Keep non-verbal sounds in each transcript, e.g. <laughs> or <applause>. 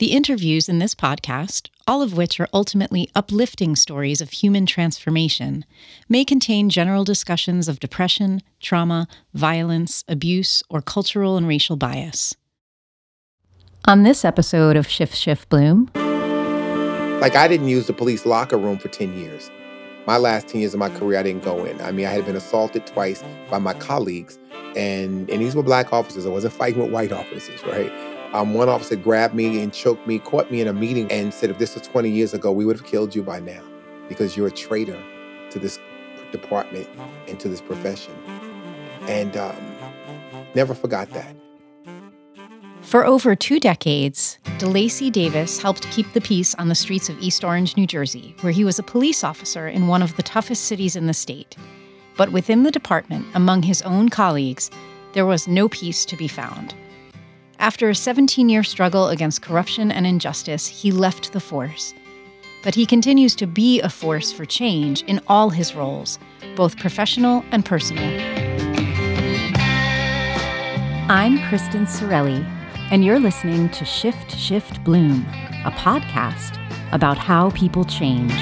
The interviews in this podcast, all of which are ultimately uplifting stories of human transformation, may contain general discussions of depression, trauma, violence, abuse, or cultural and racial bias. On this episode of Shift Shift Bloom, like I didn't use the police locker room for 10 years. My last 10 years of my career, I didn't go in. I mean, I had been assaulted twice by my colleagues, and, and these were black officers. I wasn't fighting with white <laughs> officers, right? Um, one officer grabbed me and choked me, caught me in a meeting, and said, If this was 20 years ago, we would have killed you by now because you're a traitor to this department and to this profession. And um, never forgot that. For over two decades, DeLacy Davis helped keep the peace on the streets of East Orange, New Jersey, where he was a police officer in one of the toughest cities in the state. But within the department, among his own colleagues, there was no peace to be found. After a 17 year struggle against corruption and injustice, he left the force. But he continues to be a force for change in all his roles, both professional and personal. I'm Kristen Sorelli, and you're listening to Shift, Shift, Bloom, a podcast about how people change.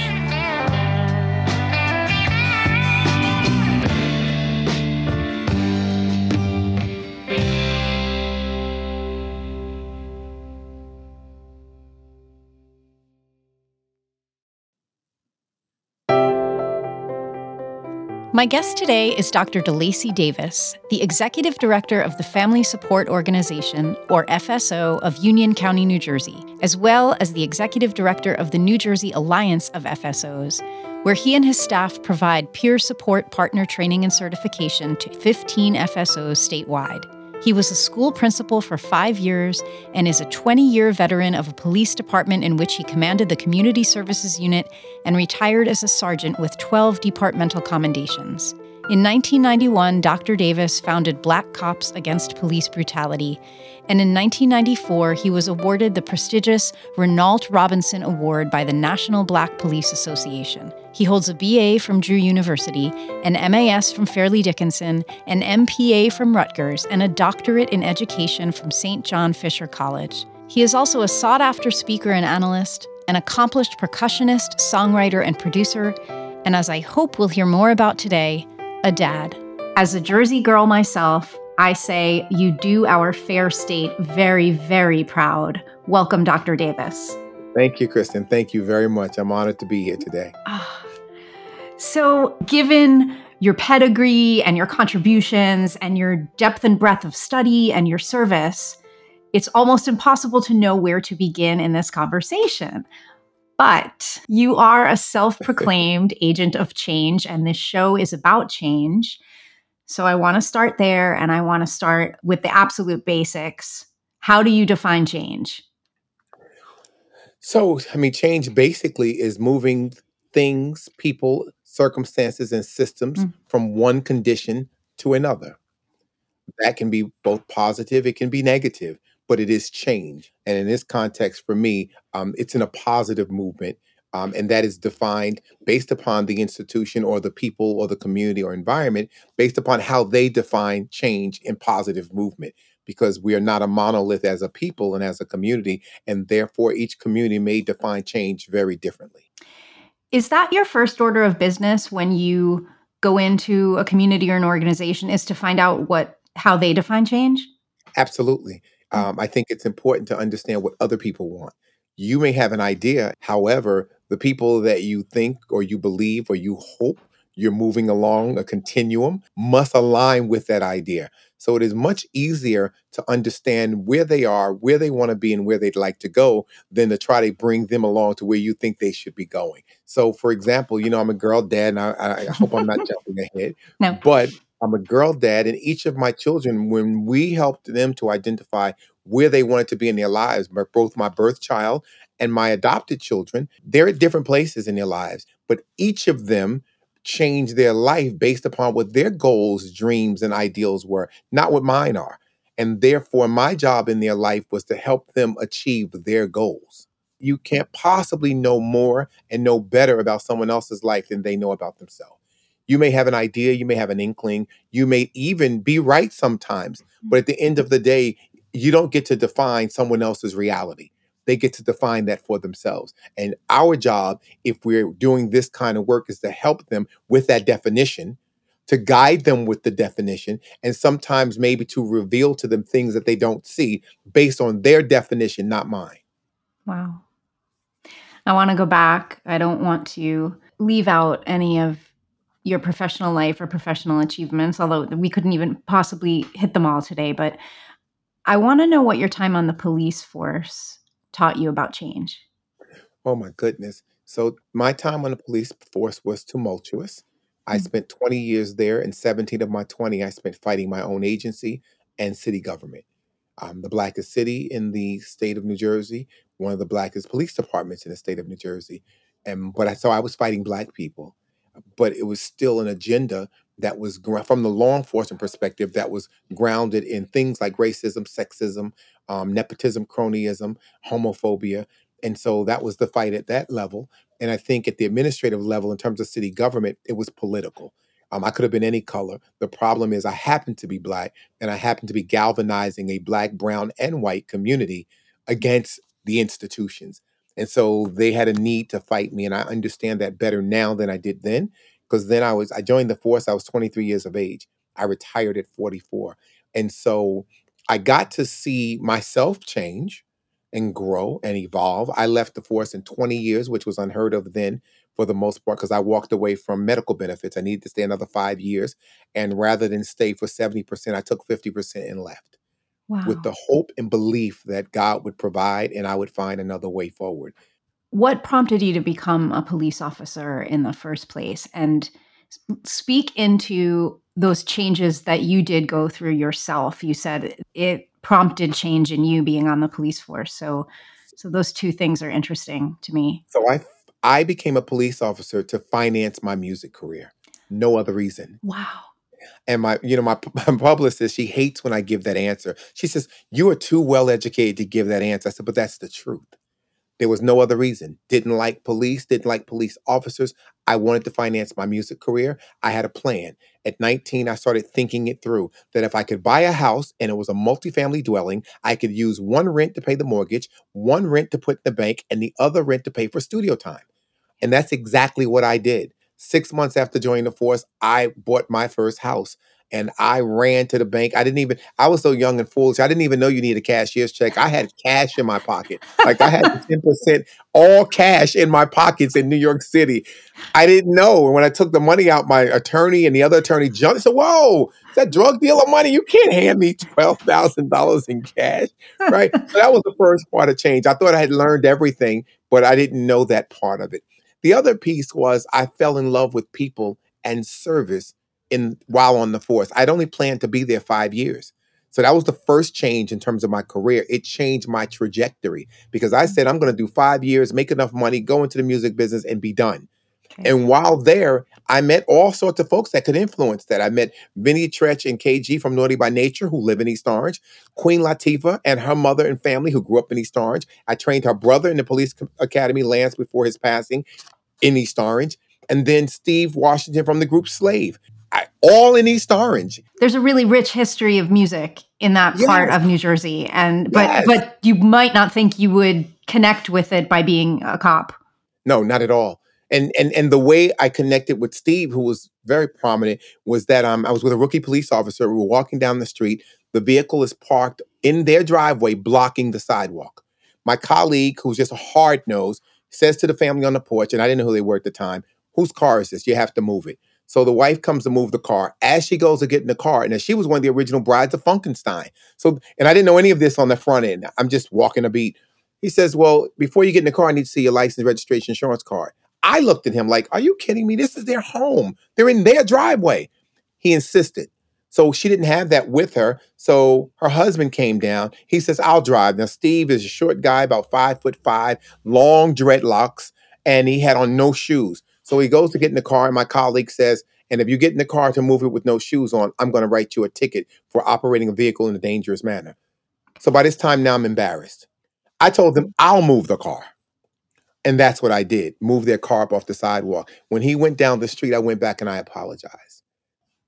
My guest today is Dr. DeLacy Davis, the Executive Director of the Family Support Organization, or FSO, of Union County, New Jersey, as well as the Executive Director of the New Jersey Alliance of FSOs, where he and his staff provide peer support partner training and certification to 15 FSOs statewide. He was a school principal for five years and is a 20 year veteran of a police department in which he commanded the Community Services Unit and retired as a sergeant with 12 departmental commendations. In 1991, Dr. Davis founded Black Cops Against Police Brutality, and in 1994, he was awarded the prestigious Renault Robinson Award by the National Black Police Association. He holds a BA from Drew University, an MAS from Fairleigh Dickinson, an MPA from Rutgers, and a doctorate in education from St. John Fisher College. He is also a sought after speaker and analyst, an accomplished percussionist, songwriter, and producer, and as I hope we'll hear more about today, a dad. As a Jersey girl myself, I say you do our fair state very, very proud. Welcome, Dr. Davis. Thank you, Kristen. Thank you very much. I'm honored to be here today. Ah. So, given your pedigree and your contributions and your depth and breadth of study and your service, it's almost impossible to know where to begin in this conversation. But you are a self proclaimed <laughs> agent of change, and this show is about change. So I want to start there and I want to start with the absolute basics. How do you define change? So, I mean, change basically is moving things, people, circumstances, and systems mm. from one condition to another. That can be both positive, it can be negative but it is change. And in this context, for me, um, it's in a positive movement. Um, and that is defined based upon the institution or the people or the community or environment, based upon how they define change in positive movement. Because we are not a monolith as a people and as a community, and therefore each community may define change very differently. Is that your first order of business when you go into a community or an organization? Is to find out what how they define change? Absolutely. Mm. Um, I think it's important to understand what other people want. You may have an idea, however, the people that you think or you believe or you hope you're moving along a continuum must align with that idea. So it is much easier to understand where they are, where they want to be, and where they'd like to go than to try to bring them along to where you think they should be going. So, for example, you know, I'm a girl dad, and I, I hope I'm not <laughs> jumping ahead. No. But I'm a girl dad, and each of my children, when we helped them to identify where they wanted to be in their lives, both my birth child and my adopted children, they're at different places in their lives, but each of them changed their life based upon what their goals, dreams, and ideals were, not what mine are. And therefore, my job in their life was to help them achieve their goals. You can't possibly know more and know better about someone else's life than they know about themselves. You may have an idea, you may have an inkling, you may even be right sometimes, mm-hmm. but at the end of the day, you don't get to define someone else's reality. they get to define that for themselves. And our job, if we're doing this kind of work, is to help them with that definition, to guide them with the definition, and sometimes maybe to reveal to them things that they don't see based on their definition, not mine. Wow. I want to go back. I don't want to leave out any of your professional life or professional achievements, although we couldn't even possibly hit them all today. But I want to know what your time on the police force taught you about change. Oh my goodness. So my time on the police force was tumultuous. I Mm. spent 20 years there, and 17 of my 20 I spent fighting my own agency and city government. Um, the blackest city in the state of New Jersey, one of the blackest police departments in the state of New Jersey. And but I so I was fighting black people, but it was still an agenda that was from the law enforcement perspective that was grounded in things like racism, sexism, um, nepotism, cronyism, homophobia. And so that was the fight at that level. And I think at the administrative level, in terms of city government, it was political. Um, I could have been any color. The problem is, I happen to be black, and I happen to be galvanizing a black, brown, and white community against the institutions. And so they had a need to fight me. And I understand that better now than I did then. Because then I was, I joined the force, I was 23 years of age. I retired at 44. And so I got to see myself change and grow and evolve. I left the force in 20 years, which was unheard of then for the most part, because I walked away from medical benefits. I needed to stay another five years. And rather than stay for 70%, I took 50% and left with the hope and belief that God would provide and I would find another way forward. What prompted you to become a police officer in the first place? And speak into those changes that you did go through yourself. You said it prompted change in you being on the police force. So so those two things are interesting to me. So I I became a police officer to finance my music career. No other reason. Wow. And my, you know, my, <laughs> my publicist, she hates when I give that answer. She says, You are too well educated to give that answer. I said, But that's the truth. There was no other reason. Didn't like police, didn't like police officers. I wanted to finance my music career. I had a plan. At 19, I started thinking it through that if I could buy a house and it was a multifamily dwelling, I could use one rent to pay the mortgage, one rent to put in the bank, and the other rent to pay for studio time. And that's exactly what I did. Six months after joining the force, I bought my first house and I ran to the bank. I didn't even, I was so young and foolish. I didn't even know you need a cashier's check. I had cash in my pocket. Like I had 10% all cash in my pockets in New York City. I didn't know. And when I took the money out, my attorney and the other attorney jumped. Said, "Whoa, is that drug dealer money? You can't hand me twelve thousand dollars in cash, right?" so that was the first part of change. I thought I had learned everything, but I didn't know that part of it. The other piece was I fell in love with people and service in while on the force. I'd only planned to be there five years. So that was the first change in terms of my career. It changed my trajectory because I mm. said, I'm going to do five years, make enough money, go into the music business, and be done. And while there, I met all sorts of folks that could influence that. I met Vinnie Treach and KG from Naughty by Nature, who live in East Orange, Queen Latifah and her mother and family, who grew up in East Orange. I trained her brother in the police co- academy, Lance, before his passing in East Orange. And then Steve Washington from the group Slave. I, all in East Orange. There's a really rich history of music in that part of New Jersey. And but Yes. but you might not think you would connect with it by being a cop. No, not at all. And and and the way I connected with Steve, who was very prominent, was that um, I was with a rookie police officer. We were walking down the street. The vehicle is parked in their driveway, blocking the sidewalk. My colleague, who's just a hard nose, says to the family on the porch, and I didn't know who they were at the time, "Whose car is this? You have to move it." So the wife comes to move the car. As she goes to get in the car, and she was one of the original brides of Funkenstein. So, and I didn't know any of this on the front end. I'm just walking a beat. He says, Well, before you get in the car, I need to see your license, registration, insurance card. I looked at him like, Are you kidding me? This is their home. They're in their driveway. He insisted. So she didn't have that with her. So her husband came down. He says, I'll drive. Now, Steve is a short guy, about five foot five, long dreadlocks, and he had on no shoes. So he goes to get in the car, and my colleague says, and if you get in the car to move it with no shoes on, I'm going to write you a ticket for operating a vehicle in a dangerous manner. So by this time now I'm embarrassed. I told them I'll move the car. And that's what I did. Move their car up off the sidewalk. When he went down the street, I went back and I apologized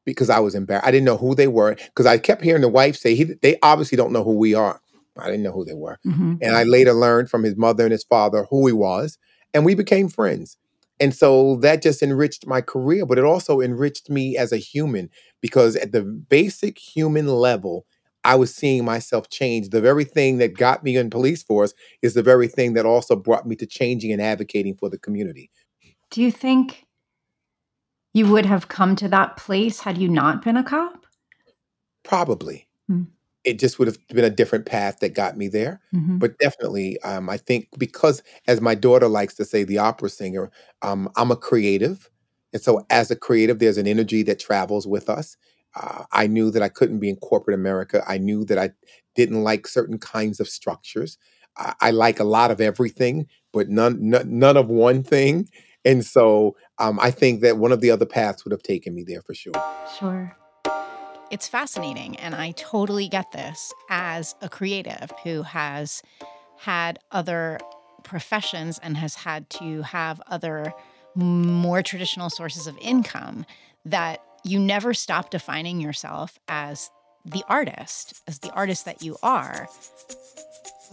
because I was embarrassed. I didn't know who they were because I kept hearing the wife say he, they obviously don't know who we are. I didn't know who they were. hmm And I later learned from his mother and his father who he was, and we became friends. And so that just enriched my career, but it also enriched me as a human because at the basic human level, I was seeing myself change. The very thing that got me in police force is the very thing that also brought me to changing and advocating for the community. Do you think you would have come to that place had you not been a cop? Probably. Hmm. It just would have been a different path that got me there. hmm But definitely, um, I think because, as my daughter likes to say, the opera singer, um, I'm a creative. And so, as a creative, there's an energy that travels with us. Uh, I knew that I couldn't be in corporate America. I knew that I didn't like certain kinds of structures. I, I like a lot of everything, but none, none, none of one thing. And so, um, I think that one of the other paths would have taken me there for sure. Sure. It's fascinating, and I totally get this as a creative who has had other professions and has had to have other more traditional sources of income that you never stop defining yourself as the artist, as the artist that you are.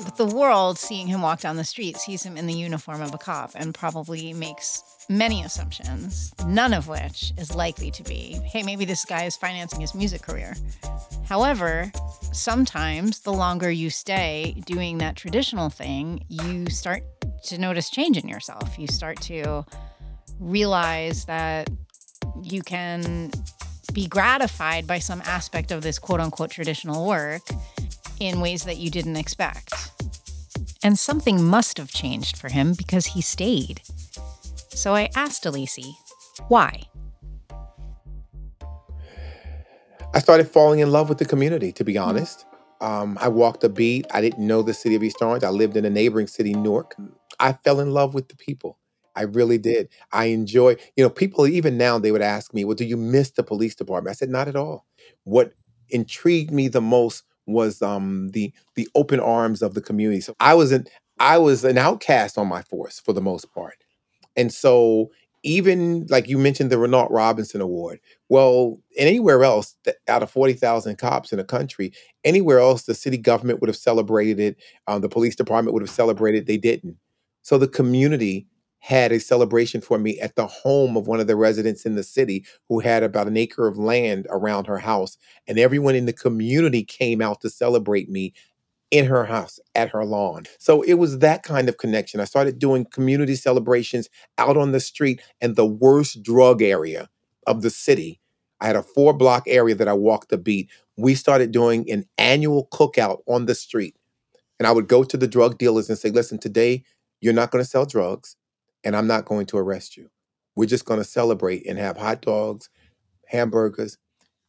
But the world, seeing him walk down the street, sees him in the uniform of a cop and probably makes many assumptions, none of which is likely to be, hey, maybe this guy is financing his music career. However, sometimes the longer you stay doing that traditional thing, you start to notice change in yourself. You start to realize that you can be gratified by some aspect of this quote unquote traditional work in ways that you didn't expect. And something must have changed for him because he stayed. So I asked DeLacy, why? I started falling in love with the community, to be honest. Um, I walked a beat. I didn't know the city of East Orange. I lived in a neighboring city, Newark. I fell in love with the people. I really did. I enjoy, you know, people even now they would ask me, Well, do you miss the police department? I said, Not at all. What intrigued me the most was um the the open arms of the community. So I was an I was an outcast on my force for the most part. And so even like you mentioned the Renault Robinson Award. Well, anywhere else out of 40,000 cops in a country, anywhere else the city government would have celebrated it, um, the police department would have celebrated, they didn't. So the community had a celebration for me at the home of one of the residents in the city who had about an acre of land around her house. And everyone in the community came out to celebrate me in her house at her lawn. So it was that kind of connection. I started doing community celebrations out on the street and the worst drug area of the city. I had a four block area that I walked the beat. We started doing an annual cookout on the street. And I would go to the drug dealers and say, listen, today you're not going to sell drugs and I'm not going to arrest you. We're just going to celebrate and have hot dogs, hamburgers,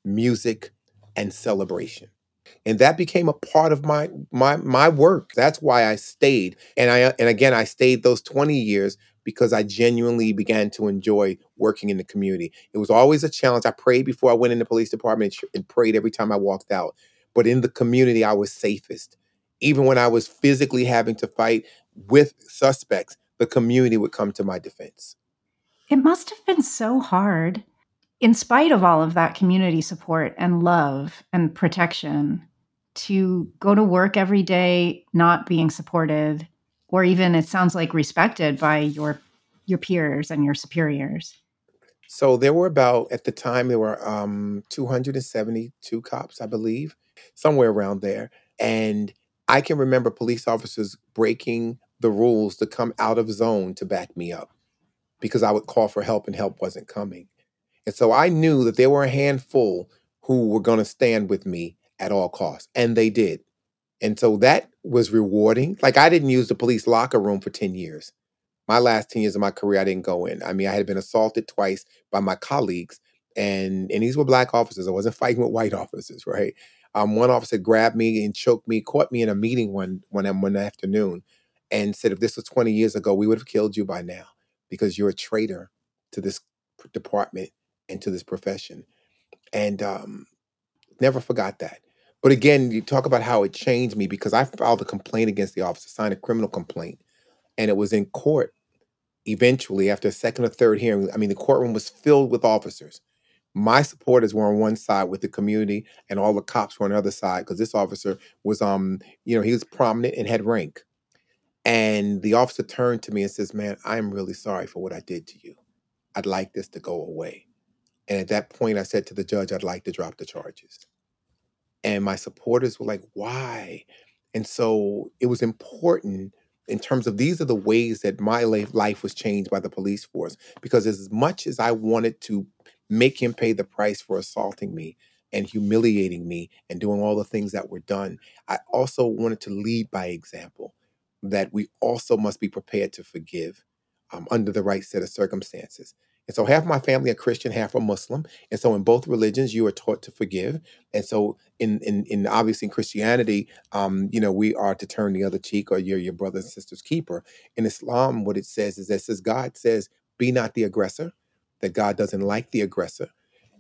music, and celebration. And that became a part of my my my work. That's why I stayed. And I and again I stayed those 20 years because I genuinely began to enjoy working in the community. It was always a challenge. I prayed before I went in the police department and, and prayed every time I walked out. But in the community I was safest. Even when I was physically having to fight with suspects, the community would come to my defense. It must have been so hard, in spite of all of that community support and love and protection, to go to work every day not being supported, or even it sounds like respected by your your peers and your superiors. So there were about at the time there were um 272 cops, I believe, somewhere around there. And I can remember police officers breaking the rules to come out of zone to back me up because I would call for help and help wasn't coming. And so I knew that there were a handful who were going to stand with me at all costs, and they did. And so that was rewarding. Like I didn't use the police locker room for 10 years. My last 10 years of my career, I didn't go in. I mean, I had been assaulted twice by my colleagues, and and these were black officers. I wasn't fighting with white <laughs> officers, right? Um, one officer grabbed me and choked me, caught me in a meeting one one one afternoon, and said, "If this was 20 years ago, we would have killed you by now because you're a traitor to this department and to this profession." And um, never forgot that. But again, you talk about how it changed me because I filed a complaint against the officer, signed a criminal complaint, and it was in court eventually after a second or third hearing. I mean, the courtroom was filled with officers. My supporters were on one side with the community, and all the cops were on the other side because this officer was, um, you know, he was prominent and had rank. And the officer turned to me and says, "Man, I'm really sorry for what I did to you. I'd like this to go away." And at that point, I said to the judge, "I'd like to drop the charges." And my supporters were like, "Why?" And so it was important in terms of these are the ways that my life, life was changed by the police force. Because as much as I wanted to make him pay the price for assaulting me and humiliating me and doing all the things that were done, I also wanted to lead by example that we also must be prepared to forgive um, under the right set of circumstances. And so half my family are Christian, half are Muslim. And so in both religions, you are taught to forgive. And so in in, in obviously in Christianity, um, you know, we are to turn the other cheek or you're your brother and sister's keeper. In Islam, what it says is that says God says, be not the aggressor, that God doesn't like the aggressor.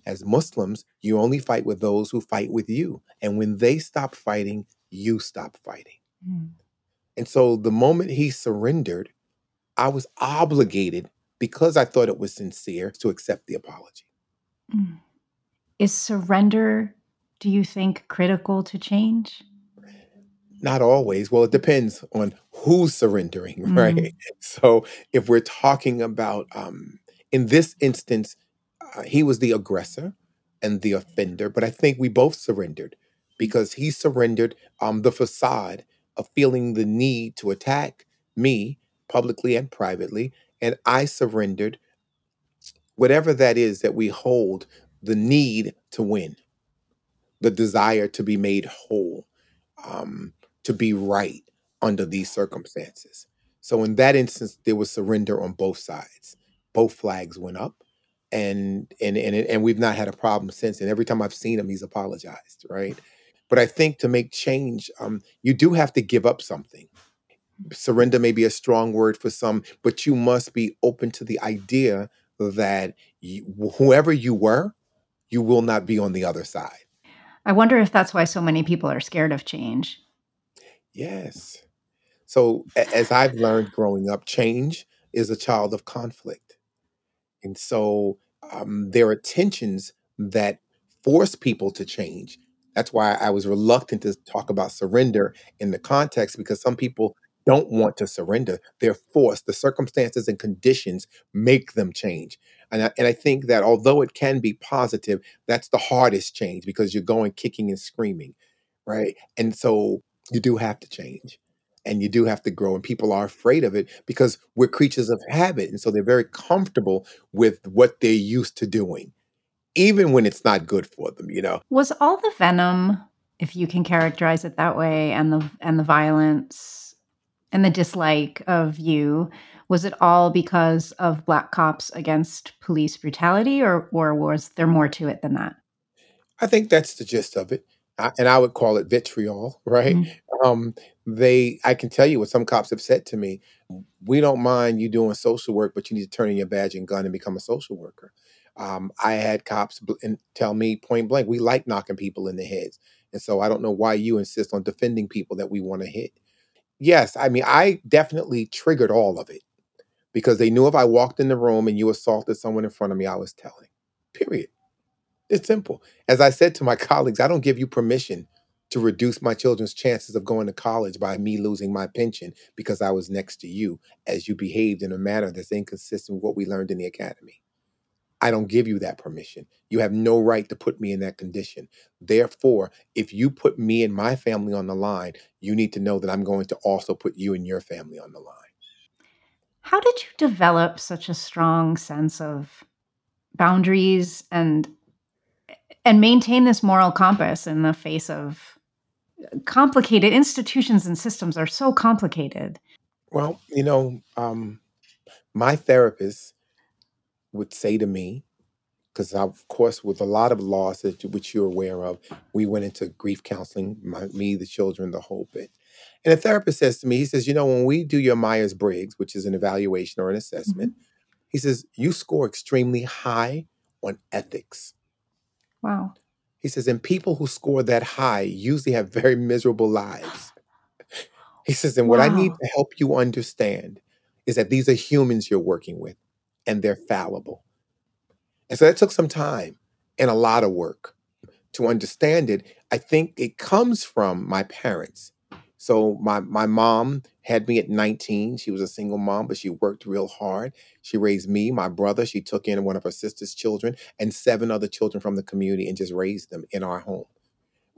As Muslims, you only fight with those who fight with you. And when they stop fighting, you stop fighting. Mm. And so the moment he surrendered, I was obligated because I thought it was sincere to accept the apology. Mm. Is surrender, do you think, critical to change? Not always. Well, it depends on who's surrendering, <laughs> right? Mm. So if we're talking about, um, in this instance, uh, he was the aggressor and the offender, but I think we both surrendered because he surrendered um, the facade of feeling the need to attack me publicly and privately, and I surrendered whatever that is that we hold the need to win, the desire to be made whole, um, to be right under these circumstances. So in that instance, there was surrender on both sides. Both flags went up, and and and and we've not had a problem since. And every time I've seen him, he's apologized, right? But I think to make change, um, you do have to give up something. Surrender may be a strong word for some, but you must be open to the idea that you, whoever you were, you will not be on the other side. I wonder if that's why so many people are scared of change. Yes. So a- as I've learned growing up, change is a child of conflict. And so um, there are tensions that force people to change. That's why I was reluctant to talk about surrender in the context because some people don't want to surrender. They're forced. The circumstances and conditions make them change. And I, and I think that although it can be positive, that's the hardest change because you're going kicking and screaming, right? And so you do have to change and you do have to grow and people are afraid of it because we're creatures of habit and so they're very comfortable with what they're used to doing even when it's not good for them you know Was all the venom, if you can characterize it that way, and the and the violence and the dislike of you, was it all because of black cops against police brutality or or was there more to it than that? i think that's the gist of it I, and i would call it vitriol <laughs> right Mm. um they i can tell you what some cops have said to me we don't mind you doing social work but you need to turn in your badge and gun and become a social worker um, i had cops bl- and tell me point blank we like knocking people in the heads and so i don't know why you insist on defending people that we want to hit yes i mean i definitely triggered all of it because they knew if i walked in the room and you assaulted someone in front of me i was telling period it's simple. As I said to my <laughs> colleagues, I don't give you permission to reduce my children's chances of going to college by me losing my pension because I was next to you as you behaved in a manner that's inconsistent with what we learned in the academy. I don't give you that permission. You have no right to put me in that condition. Therefore, if you put me and my family on the line, you need to know that I'm going to also put you and your family on the line. How did you develop such a strong sense of boundaries and and maintain this moral compass in the face of complicated institutions and systems are so complicated? Well, you know, um, my therapist would say to me, because of course, with a lot of loss that which you're aware of, we went into grief counseling, my, me, the children, the whole bit. And the therapist says to me, he says, you know, when we do your Myers Briggs, which is an evaluation or an Mhm. assessment, he says you score extremely high on ethics. Wow. He says, and people who score that high usually have very miserable lives. He says, and what I need Wow. to help you understand is that these are humans you're working with and they're fallible. And so that took some time. and a lot of work to understand it. I think it comes from my parents. So my my mom had me at 19. She was a single mom, but she worked real hard. She raised me, my brother. She took in one of her sister's children and seven other children from the community and just raised them in our home.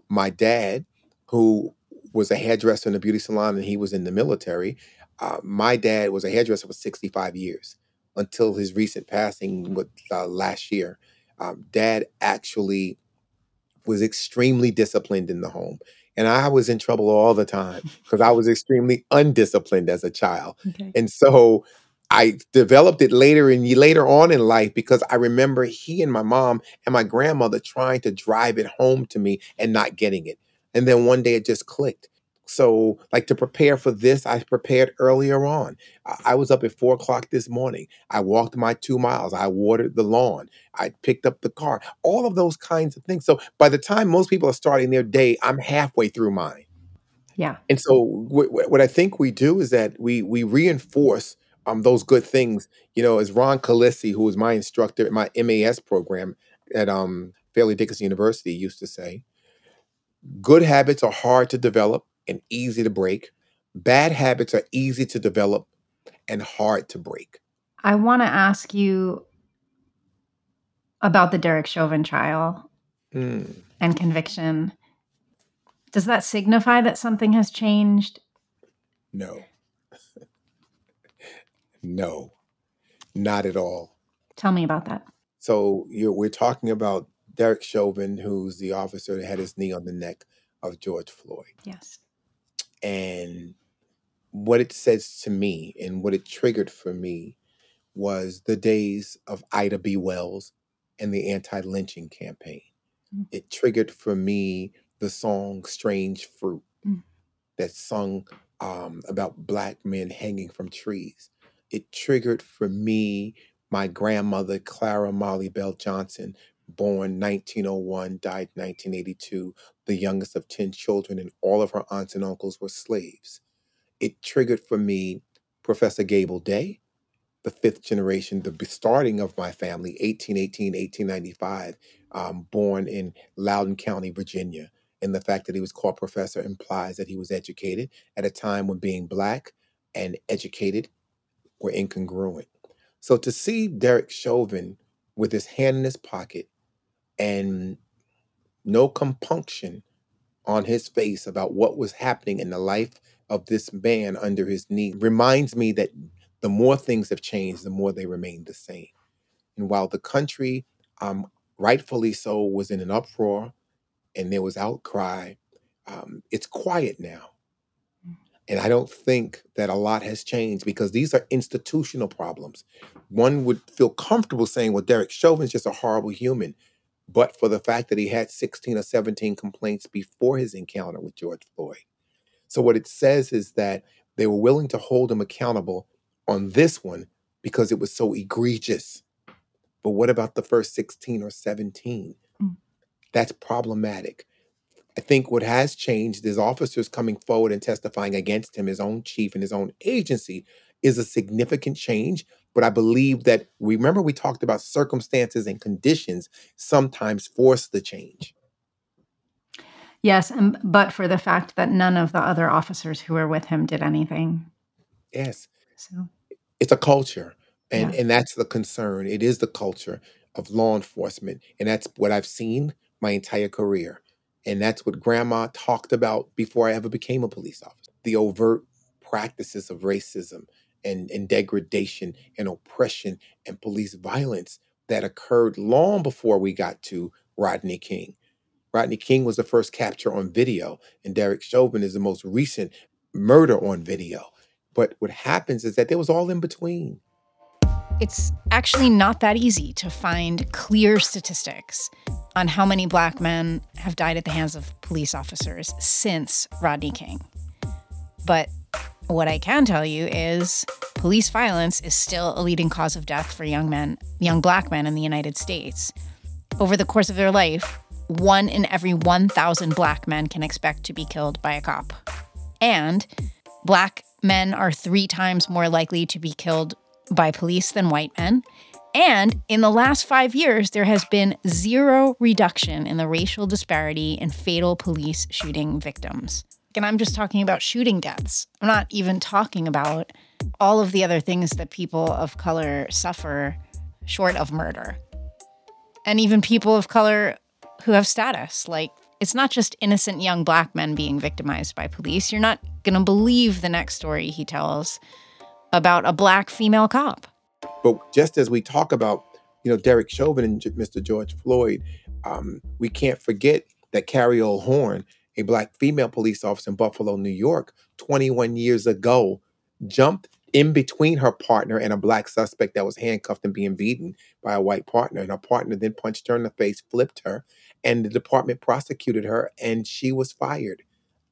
My dad, who was a hairdresser in a beauty salon and he was in the military, uh, my dad was a hairdresser for 65 years until his recent passing with, uh, last year. Um, dad actually was extremely disciplined in the home. And I was in trouble all the time <laughs> because I was extremely undisciplined as a child. Okay. And so I developed it later and later on in life because I remember he and my mom and my grandmother trying to drive it home to me and not getting it. And then one day it just clicked. So, like to prepare for this, I prepared earlier on. I I was up at four o'clock this morning. I walked my two miles. I watered the lawn. I picked up the car. All of those kinds of things. So, by the time most people are starting their day, I'm halfway through mine. Yeah. And so, what, what I think we do is that we we reinforce um, those good things. You know, as Ron Calisi, who was my instructor at my MAS program at um, Fairleigh Dickinson University, used to say, good habits are hard to develop and easy to break. Bad habits are easy to develop and hard to break. I want to ask you about the Derek Chauvin trial Mm, and conviction. Does that signify that something has changed? no, <laughs> no, not at all. Tell me about that. So you're, we're talking about Derek Chauvin, who's the officer that had his knee on the neck of George Floyd. Yes. And what it says to me and what it triggered for me was the days of Ida B. Wells and the anti lynching campaign. Mm. It triggered for me the song Strange Fruit Mm. that sung um, about Black men hanging from trees. It triggered for me my grandmother, Clara Molly Bell Johnson, born 1901, died 1982, the youngest of 10 children, and all of her aunts and uncles were slaves. It triggered for me Professor Gable Day, the fifth generation, the starting of my family, 1818, 1895, um, born in Loudoun County, Virginia. And the fact that he was called professor implies that he was educated at a time when being black and educated were incongruent. So to see Derek Chauvin with his hand in his pocket and no compunction on his face about what was happening in the life of this man under his knee reminds me that the more things have changed, the more they remain the same. And while the country, um, rightfully so, was in an uproar and there was outcry, um, it's quiet now. And I don't think that a lot has changed because these are institutional problems. One would feel comfortable saying, well, Derek Chauvin's just a horrible human. But for the fact that he had 16 or 17 complaints before his encounter with George Floyd. So what it says is that they were willing to hold him accountable on this one because it was so egregious. But what about the first 16 or 17? Mm. That's problematic. I think what has changed is officers coming forward and testifying against him, his own chief and his own agency, is a significant change. But I believe that remember we talked about circumstances and conditions sometimes force the change. Yes, and but for the fact that none of the other officers who were with him did anything. Yes, So, it's a culture, and yeah. and that's the concern. It is the culture of law enforcement, and that's what I've seen my entire career, and that's what Grandma talked about before I ever became a police officer. The overt practices of racism and, and degradation and oppression and police violence that occurred long before we got to Rodney King. Rodney King was the first capture on video, and Derek Chauvin is the most recent murder on video. But what happens is that there was all in between. It's actually not that easy to find clear statistics on how many black men have died at the hands of police officers since Rodney King. But what I can tell you is police violence is still a leading cause of death for young men, young black men in the United States. Over the course of their life, one in every 1,000 black men can expect to be killed by a cop. And black men are three times more likely to be killed by police than white men. And in the last five years, there has been zero reduction in the racial disparity in fatal police shooting victims. And I'm just talking about shooting deaths. I'm not even talking about all of the other things that people of color suffer short of murder. And even people of color who have status. Like, it's not just innocent young black men being victimized by police. You're not going to believe the next story he tells about a black female cop. But just as we talk about, you know, Derek Chauvin and Mr. George Floyd, um, we can't forget that Cariol Horne, a black female police officer in Buffalo, New York, 21 years ago, jumped in between her partner and a black suspect that was handcuffed and being beaten by a white partner. And her partner then punched her in the face, flipped her, and the department prosecuted her, and she was fired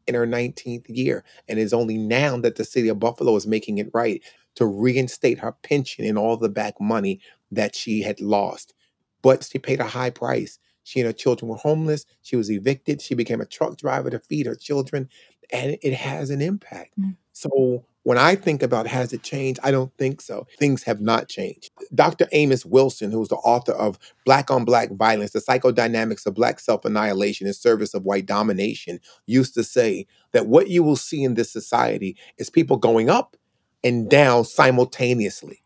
in her 19th year. And it's only now that the city of Buffalo is making it right to reinstate her pension and all the back money that she had lost. But she paid a high price. She and her children were homeless. She was evicted. She became a truck driver to feed her children. And it has an impact. Mm. So when I think about has it changed, I don't think so. Things have not changed. Dr. Amos Wilson, who's the author of Black on Black Violence, The Psychodynamics of Black Self Annihilation in Service of White Domination, used to say that what you will see in this society is people going up and down simultaneously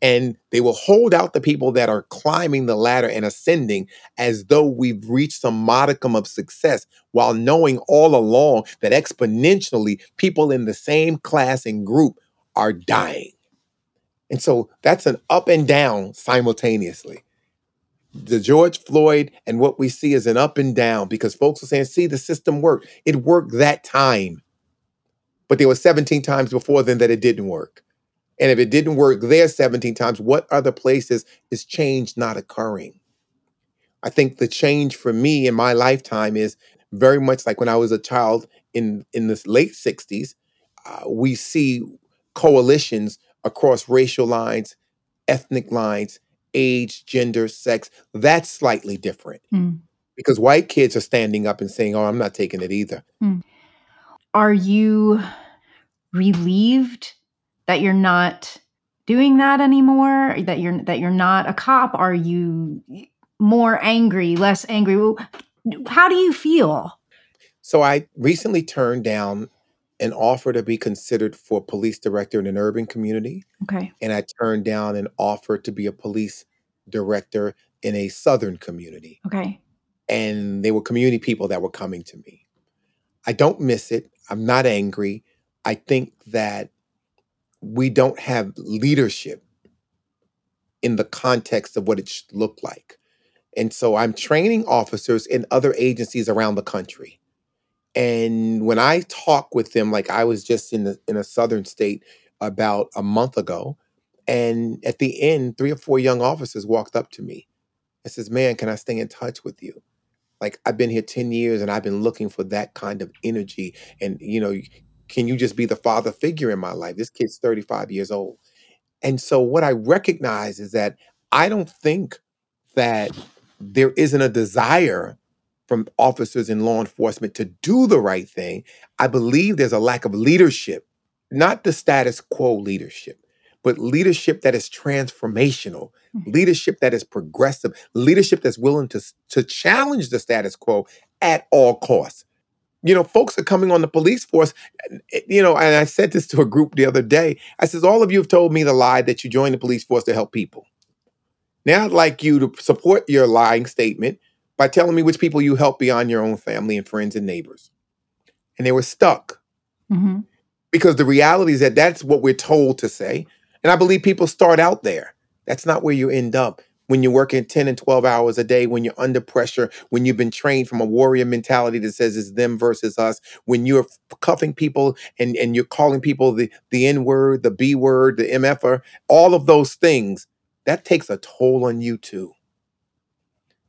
and they will hold out the people that are climbing the ladder and ascending as though we've reached some modicum of success while knowing all along that exponentially people in the same class and group are dying. And so that's an up and down simultaneously. The George Floyd and what we see is an up and down because folks are saying, see, the system worked. It worked that time. But there were 17 times before then that it didn't work. And if it didn't work there 17 times, what other places is change not occurring? I think the change for me in my lifetime is very much like when I was a child in in the late 60s. Uh, we see coalitions across racial lines, ethnic lines, age, gender, sex. That's slightly different mm. because white kids are standing up and saying, "Oh, I'm not taking it either." Mm. Are you relieved that you're not doing that anymore that you're that you're not a cop are you more angry less angry? How do you feel? So i recently turned down an offer to be considered for police director in an urban community. Okay. And i turned down an offer to be a police director in a southern community. Okay. And they were community people that were coming to me. I don't miss it. I'm not angry. I think that we don't have leadership in the context of what it should look like. And so I'm training officers in other agencies around the country. And when I talk with them, like I was just in the, in a southern state about a month ago, and at the end, three or four young officers walked up to me and says, "Man, can I stay in touch with you?" Like I've been here 10 years and I've been looking for that kind of energy and you know, can you just be the father figure in my life? This kid's 35 years old. And so what I recognize is that I don't think that there isn't a desire from officers in law enforcement to do the right thing. I believe there's a lack of leadership, not the status quo leadership, but leadership that is transformational, mm-hmm. leadership that is progressive, leadership that's willing to, to challenge the status quo at all costs you know, folks are coming on the police force. Eh, you know, and I said this to a group the other day. I says, all of you have told me the lie that you joined the police force to help people. Now I'd like you to support your lying statement by telling me which people you help beyond your own family and friends and neighbors. And they were stuck. Mm-hmm. Because the reality is that that's what we're told to say. And I believe people start out there. That's not where you end up when you're working 10 and 12 hours a day, when you're under pressure, when you've been trained from a warrior mentality that says it's them versus us, when you're cuffing people and, and you're calling people the, the N word, the B word, the MFer, all of those things, that takes a toll on you too.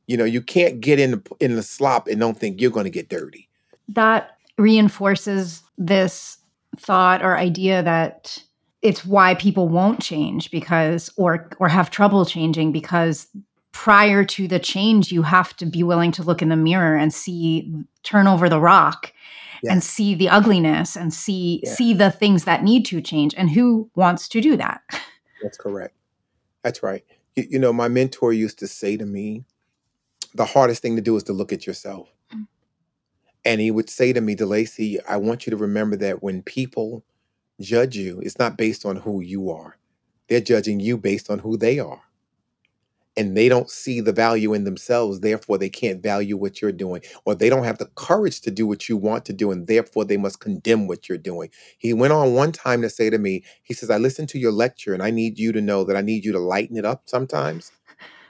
You know, you can't get in the, in the slop and don't think you're going to get dirty. That reinforces this thought or idea that it's why people won't change because or or have trouble changing because prior to the change you have to be willing to look in the mirror and see turn over the rock yes. and see the ugliness and see yeah. see the things that need to change and who wants to do that <laughs> that's correct that's right You, you know, my mentor used to say to me, the hardest thing to do is to look at yourself. Mm. And he would say to me, DeLacy, I want you to remember that when people judge you, it's not based on who you are. They're judging you based on who they are. And they don't see the value in themselves, therefore they can't value what you're doing, or they don't have the courage to do what you want to do, and therefore they must condemn what you're doing. He went on one time to say to me, he says, I listened to your lecture, and I need you to know that I need you to lighten it up sometimes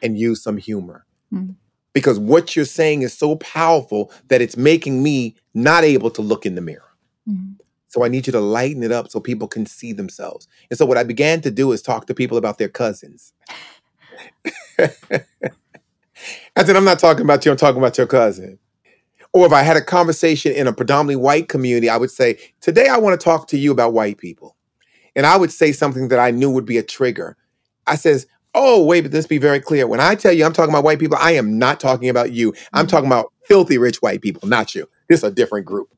and use some humor. Mm. Because what you're saying is so powerful that it's making me not able to look in the mirror. So I need you to lighten it up so people can see themselves. And so what I began to do is talk to people about their cousins. <laughs> I said, I'm not talking about you, I'm talking about your cousin. Or if I had a conversation in a predominantly white community, I would say, Today I want to talk to you about white people. And I would say something that I knew would be a trigger. I says, Oh, wait, but let's be very clear. When I tell you I'm talking about white people, I am not talking about you. I'm Mm. talking about filthy rich white people, not you. This is a different group.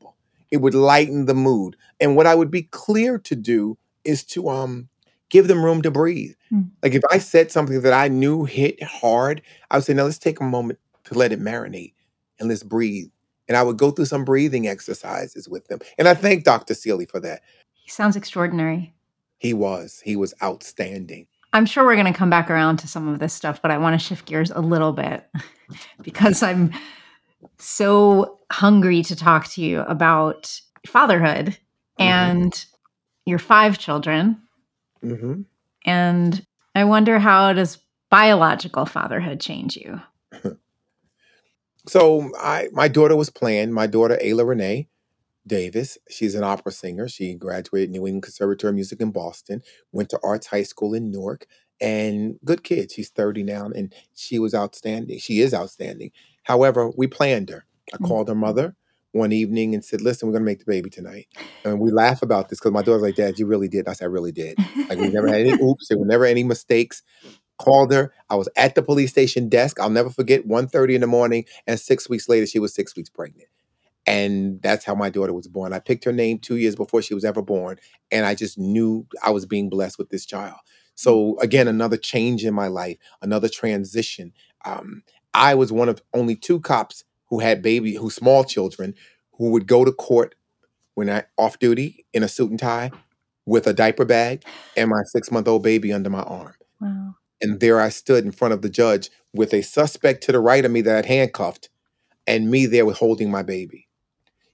It would lighten the mood. And what I would be clear to do is to um give them room to breathe. Mm. Like if I said something that I knew hit hard, I would say, now let's take a moment to let it marinate and let's breathe. And I would go through some breathing exercises with them. And I thank Dr. Seeley for that. He sounds extraordinary. He was, he was outstanding. I'm sure we're going to come back around to some of this stuff, but I want to shift gears a little bit <laughs> because I'm so hungry to talk to you about fatherhood Mm-hmm. and your five children. hmm And I wonder how does biological fatherhood change you? <laughs> So I my daughter was playing, my daughter Ayla Renee Davis. She's an opera singer. She graduated New England Conservatory of Music in Boston, went to Arts High School in Newark, and good kid. She's 30 now, and she was outstanding. She is outstanding. However, we planned her. I Mm. called her mother one evening and said, Listen, we're gonna make the baby tonight. And we laugh about this because my daughter's like, Dad, you really did. I said, I really did. Like we never had any <laughs> oops, there were never any mistakes. Called her. I was at the police station desk. I'll never forget 1.30 in the morning, and six weeks later, she was six weeks pregnant. And that's how my daughter was born. I picked her name two years before she was ever born, and I just knew I was being blessed with this child. So again, another change in my life, another transition. Um, I was one of only two cops who had baby, who small children, who would go to court when I off duty in a suit and tie with a diaper bag and my six month old baby under my arm. Wow. And there I stood in front of the judge with a suspect to the right of me that I'd handcuffed, and me there with holding my baby.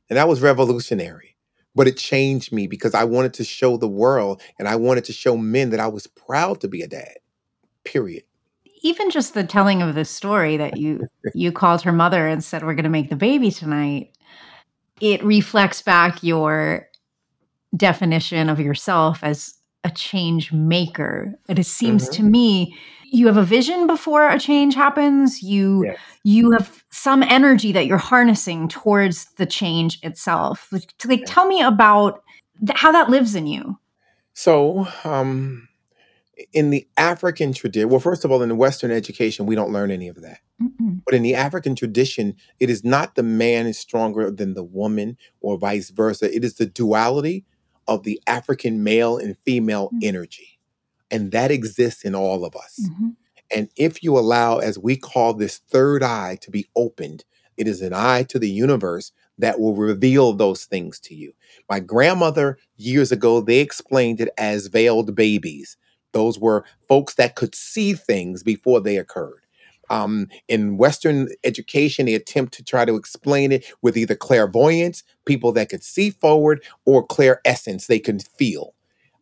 And that was revolutionary. But it changed me because I wanted to show the world and I wanted to show men that I was proud to be a dad. Period. Even just the telling of this story that you <laughs> you called her mother and said we're going to make the baby tonight, it reflects back your definition of yourself as a change maker. And it seems Mhm. to me you have a vision before a change happens. You Yes. you have some energy that you're harnessing towards the change itself. Like, like, Yeah. tell me about th- how that lives in you. So, um, in the African tradition, well, first of all, in the Western education, we don't learn any of that. Mm-mm. But in the African tradition, it is not the man is stronger than the woman or vice versa. It is the duality of the African male and female Mm. energy. And that exists in all of us. Mhm. And if you allow, as we call this third eye, to be opened, it is an eye to the universe that will reveal those things to you. My grandmother, years ago, they explained it as veiled babies. Those were folks that could see things before they occurred. Um, in Western education, they attempt to try to explain it with either clairvoyance, people that could see forward, or clairsentience, they can feel.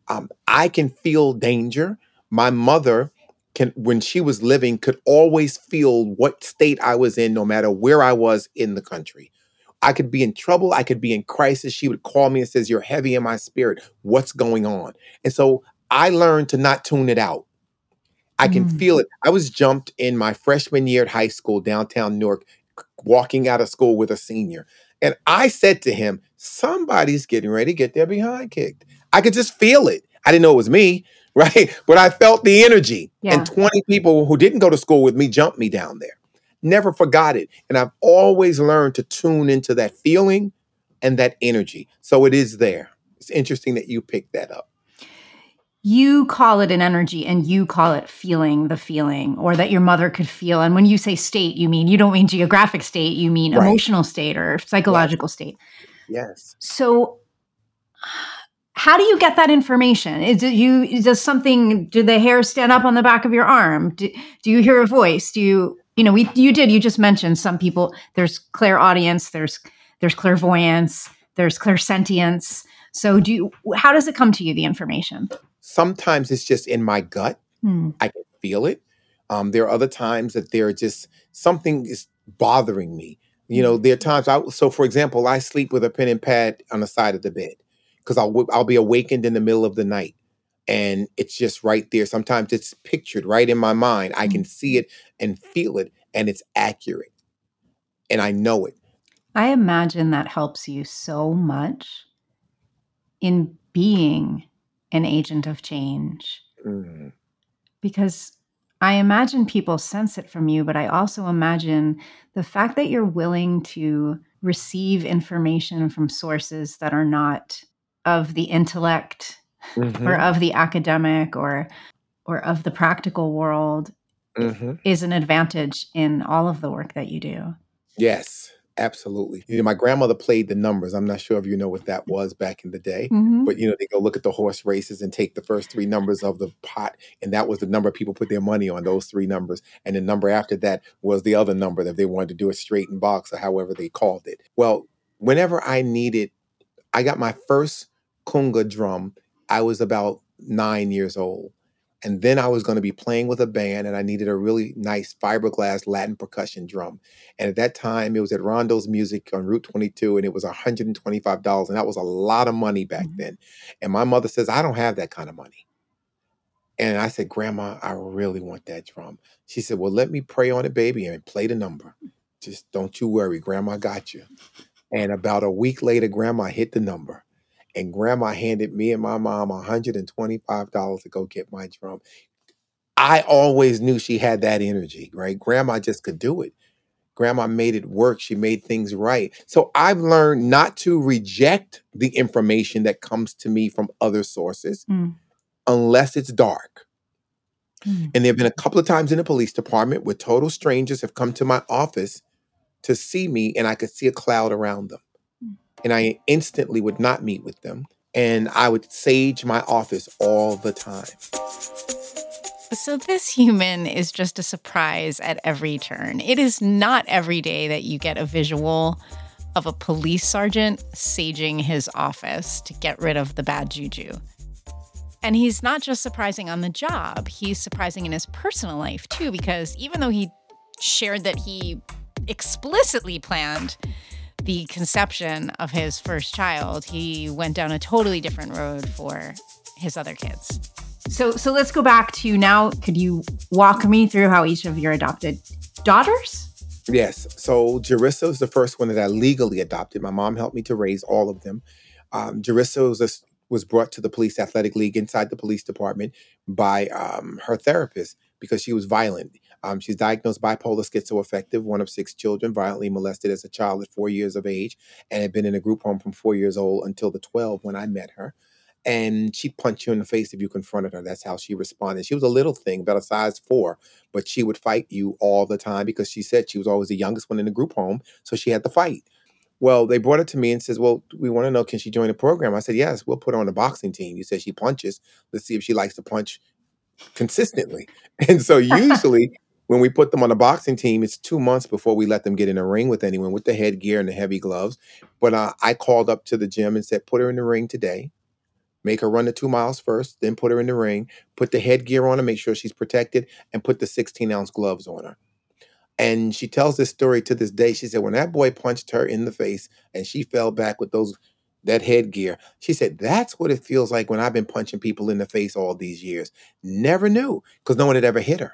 Um, I can feel danger. My mother can, when she was living, could always feel what state I was in, no matter where I was in the country. I could be in trouble. I could be in crisis. She would call me and says, "You're heavy in my spirit. What's going on?" And so I learned to not tune it out. I can Mm. feel it. I was jumped in my freshman year at high school, downtown Newark, c- walking out of school with a senior. And I said to him, Somebody's getting ready to get their behind kicked. I could just feel it. I didn't know it was me, <laughs> right? But I felt the energy. Yeah. And 20 people who didn't go to school with me jumped me down there. Never forgot it. And I've always learned to tune into that feeling and that energy. So it is there. It's interesting that you picked that up. You call it an energy and you call it feeling the feeling or that your mother could feel. And when you say state you mean you don't mean geographic state you mean Right. emotional state or psychological state. Yes. so how do you get that information? Is it you does something do the hair stand up on the back of your arm? Do, do you hear a voice? Do you you know we you did you just mentioned some people there's clairaudience there's there's clairvoyance there's clairsentience. So do you how does it come to you the information Sometimes it's just in my gut. Hmm. I can feel it. Um, there are other times that there are just something is bothering me. You know, there are times I so for example, I sleep with a pen and pad on the side of the bed because I'll w- I'll be awakened in the middle of the night and it's just right there. Sometimes it's pictured right in my mind. I can see it and feel it and it's accurate. And I know it. I imagine that helps you so much in being an agent of change Mm. because I imagine people sense it from you, but I also imagine the fact that you're willing to receive information from sources that are not of the intellect or Mhm. of the academic or or of the practical world Mhm. is an advantage in all of the work that you do. Yes, absolutely. You know, my grandmother played the numbers. I'm not sure if you know what that was back in the day. Mhm. But you know, they go look at the horse races and take the first three numbers of the pot, and that was the number people put their money on. Those three numbers, and the number after that was the other number that they wanted to do a straight and box or however they called it. Well, whenever I needed, I got my first conga drum. I was about nine years old, and then I was going to be playing with a band, and I needed a really nice fiberglass Latin percussion drum. And at that time, it was at Rondo's Music on Route 22, and it was $125. And that was a lot of money back Mhm. then. And my mother says, I don't have that kind of money. And I said, Grandma, I really want that drum. She said, Well, let me pray on it, baby, and play the number. Just don't you worry. Grandma got you. And about a week later, Grandma hit the number. And Grandma handed me and my mom $125 to go get my drum. I always knew she had that energy, right? Grandma just could do it. Grandma made it work. She made things right. So I've learned not to reject the information that comes to me from other sources Mm. unless it's dark. Mm. And there have been a couple of times in the police department where total strangers have come to my office to see me and I could see a cloud around them. And I instantly would not meet with them. And I would sage my office all the time. So, this human is just a surprise at every turn. It is not every day that you get a visual of a police sergeant saging his office to get rid of the bad juju. And he's not just surprising on the job, he's surprising in his personal life too, because even though he shared that he explicitly planned the conception of his first child, he went down a totally different road for his other kids. So so let's go back to now. Could you walk me through how each of your adopted daughters? Yes. So Jarissa was the first one that I legally adopted. My mom helped me to raise all of them. Um, Jarissa was, a, was brought to the police athletic league inside the police department by um, her therapist because she was violent. Um, she's diagnosed bipolar schizoaffective, one of six children, violently molested as a child at four years of age, and had been in a group home from four years old until the 12 when I met her. And she'd punch you in the face if you confronted her. That's how she responded. She was a little thing, about a size four, but she would fight you all the time because she said she was always the youngest one in the group home, so she had to fight. Well, they brought her to me and says, "Well, we want to know can she join the program?" I said, "Yes, we'll put her on the boxing team." You said she punches. Let's see if she likes to punch consistently. <laughs> And so <laughs> usually when we put them on the boxing team, it's two months before we let them get in a ring with anyone with the headgear and the heavy gloves. But uh, I called up to the gym and said, "Put her in the ring today." Make her run the two miles first, then put her in the ring, put the headgear on her, make sure she's protected, and put the 16 ounce gloves on her. And she tells this story to this day. She said, when that boy punched her in the face and she fell back with those that headgear, she said, that's what it feels like when I've been punching people in the face all these years. Never knew because no one had ever hit her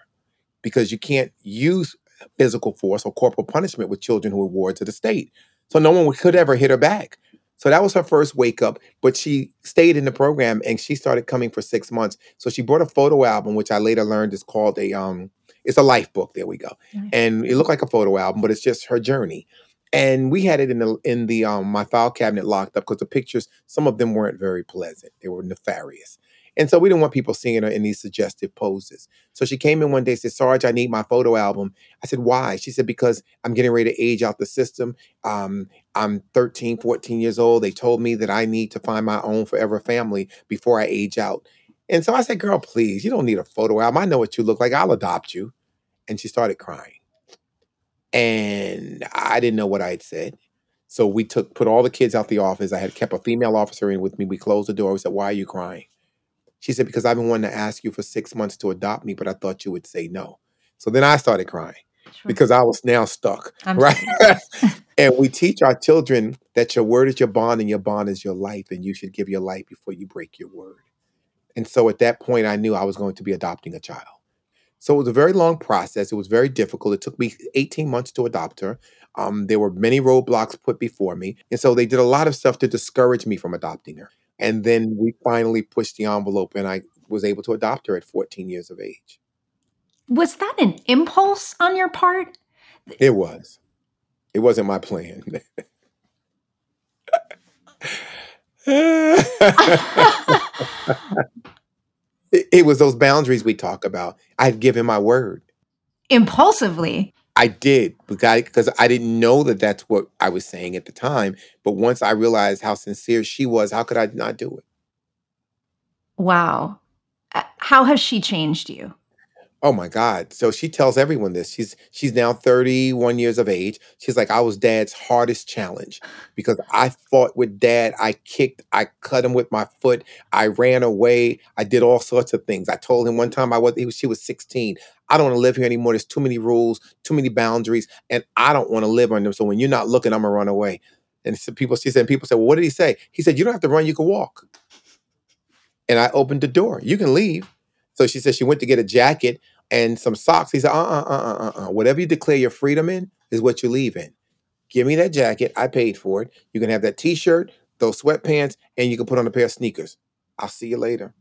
because you can't use physical force or corporal punishment with children who are wards of the state. So no one could ever hit her back. So that was her first wake up, but she stayed in the program and she started coming for six months. So she brought a photo album, which I later learned is called a um, it's a life book. There we go, Nice. and it looked like a photo album, but it's just her journey. And we had it in the in the um my file cabinet locked up because the pictures, some of them weren't very pleasant. They were nefarious. And so we didn't want people seeing her in these suggestive poses. So she came in one day and said, Sarge, I need my photo album. I said, why? She said, because I'm getting ready to age out the system. Um, I'm 13, 14 years old. They told me that I need to find my own forever family before I age out. And so I said, girl, please, you don't need a photo album. I know what you look like. I'll adopt you. And she started crying. And I didn't know what I had said. So we took put all the kids out the office. I had kept a female officer in with me. We closed the door. We said, Why are you crying? She said, Because I've been wanting to ask you for six months to adopt me, but I thought you would say no. So then I started crying Sure. because I was now stuck. I'm Right. <laughs> <laughs> and we teach our children that your word is your bond and your bond is your life, and you should give your life before you break your word. And so at that point, I knew I was going to be adopting a child. So it was a very long process. It was very difficult. It took me 18 months to adopt her. Um, there were many roadblocks put before me. And so they did a lot of stuff to discourage me from adopting her. And then we finally pushed the envelope and I was able to adopt her at 14 years of age. Was that an impulse on your part? It was. It wasn't my plan. <laughs> it, it was those boundaries we talk about. I'd given my word. Impulsively. I did because I didn't know that that's what I was saying at the time. But once I realized how sincere she was, how could I not do it? Wow. Uh, How has she changed you? Oh my God. So she tells everyone this. She's she's now 31 years of age. She's like, I was dad's hardest challenge because I fought with dad. I kicked, I cut him with my foot, I ran away, I did all sorts of things. I told him one time I was he was she was 16. I don't want to live here anymore. There's too many rules, too many boundaries, and I don't want to live on them. So when you're not looking, I'm gonna run away. And people, she said, people said, Well, what did he say? He said, You don't have to run, you can walk. And I opened the door. You can leave. So she said she went to get a jacket and some socks. He said, uh uh uh uh uh. Whatever you declare your freedom in is what you leave in. Give me that jacket. I paid for it. You can have that t shirt, those sweatpants, and you can put on a pair of sneakers. I'll see you later.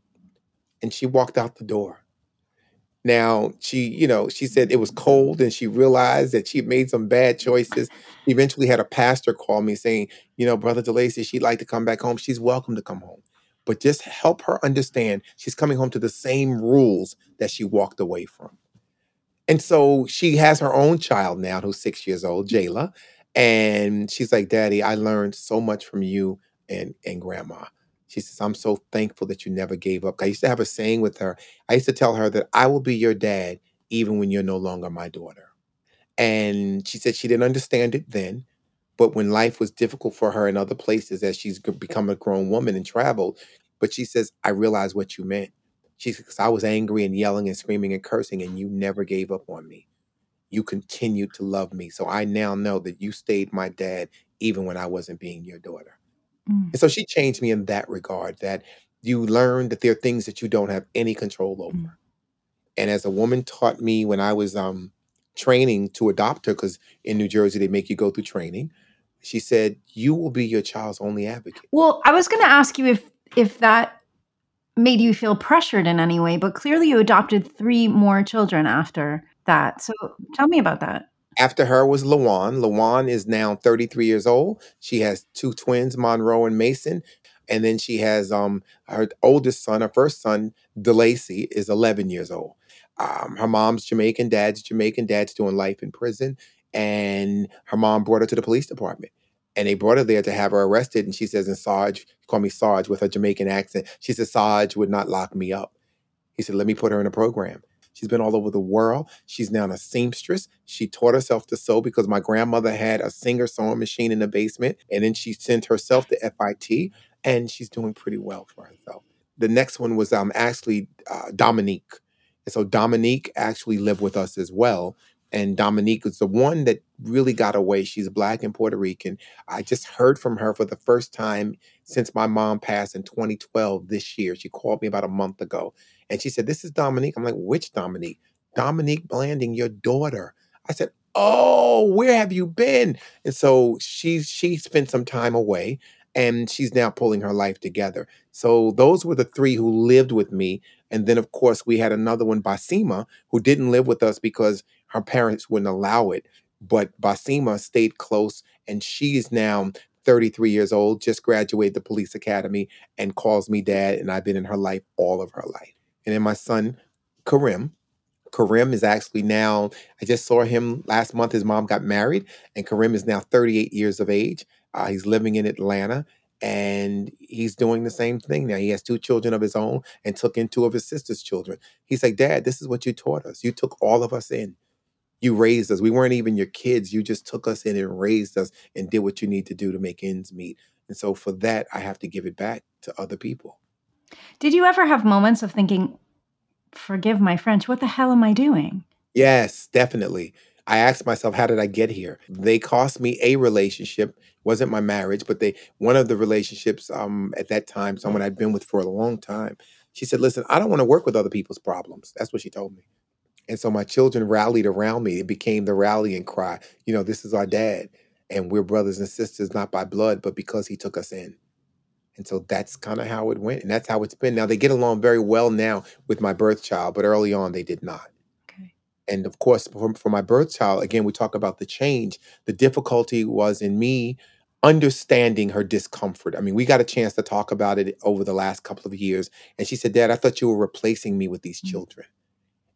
And she walked out the door. Now, she, you know, she said it was cold and she realized that she had made some bad choices. Eventually had a pastor call me saying, you know, Brother DeLacy, she'd like to come back home. She's welcome to come home. But just help her understand she's coming home to the same rules that she walked away from. And so she has her own child now who's six years old, Jayla. And she's like, Daddy, I learned so much from you and, and grandma. She says, I'm so thankful that you never gave up. I used to have a saying with her. I used to tell her that I will be your dad even when you're no longer my daughter. And she said she didn't understand it then. But when life was difficult for her in other places as she's g- become a grown woman and traveled, but she says, I realized what you meant. She says, I was angry and yelling and screaming and cursing, and you never gave up on me. You continued to love me. So I now know that you stayed my dad even when I wasn't being your daughter. Mm. And so she changed me in that regard that you learn that there are things that you don't have any control over. Mm. And as a woman taught me when I was um, training to adopt her, because in New Jersey they make you go through training, she said, You will be your child's only advocate. Well, I was going to ask you if if that made you feel pressured in any way, but clearly you adopted three more children after that. So tell me about that. After her was Lawan. Lawan is now 33 years old. She has two twins, Monroe and Mason. And then she has um her oldest son, her first son, DeLacy, is 11 years old. Um, her mom's Jamaican, dad's Jamaican, dad's doing life in prison. And her mom brought her to the police department. And they brought her there to have her arrested. And she says, and Sarge, she called me Sarge with her Jamaican accent. She says, Sarge would not lock me up. He said, let me put her in a program. She's been all over the world. She's now a seamstress. She taught herself to sew because my grandmother had a Singer sewing machine in the basement. And then she sent herself to FIT, and she's doing pretty well for herself. The next one was um actually uh, Dominique. And so Dominique actually lived with us as well. And Dominique is the one that really got away. She's black and Puerto Rican. I just heard from her for the first time since my mom passed in 2012 this year. She called me about a month ago and she said, This is Dominique. I'm like, Which Dominique? Dominique Blanding, your daughter. I said, Oh, where have you been? And so she she spent some time away and she's now pulling her life together. So those were the three who lived with me. And then of course we had another one, Basima, who didn't live with us because her parents wouldn't allow it. But Basima stayed close and she is now 33 years old, just graduated the police academy, and calls me dad. And I've been in her life all of her life. And then my son, Karim. Karim is actually now, I just saw him last month. His mom got married, and Karim is now 38 years of age. Uh, he's living in Atlanta and he's doing the same thing now. He has two children of his own and took in two of his sister's children. He's like, Dad, this is what you taught us. You took all of us in. You raised us. We weren't even your kids. You just took us in and raised us and did what you need to do to make ends meet. And so for that, I have to give it back to other people. Did you ever have moments of thinking, forgive my French, what the hell am I doing? Yes, definitely. I asked myself, how did I get here? They cost me a relationship. wasn't my marriage, but they one of the relationships um at that time, someone I'd been with for a long time. She said, "Listen, I don't want to work with other people's problems." That's what she told me. And so my children rallied around me. It became the rallying cry. You know, this is our dad, and we're brothers and sisters, not by blood, but because he took us in. And so that's kind of how it went, and that's how it's been. Now they get along very well now with my birth child, but early on they did not. Okay. And of course, for, for my birth child, again, we talk about the change. The difficulty was in me understanding her discomfort. I mean, we got a chance to talk about it over the last couple of years. And she said, Dad, I thought you were replacing me with these Mm. children.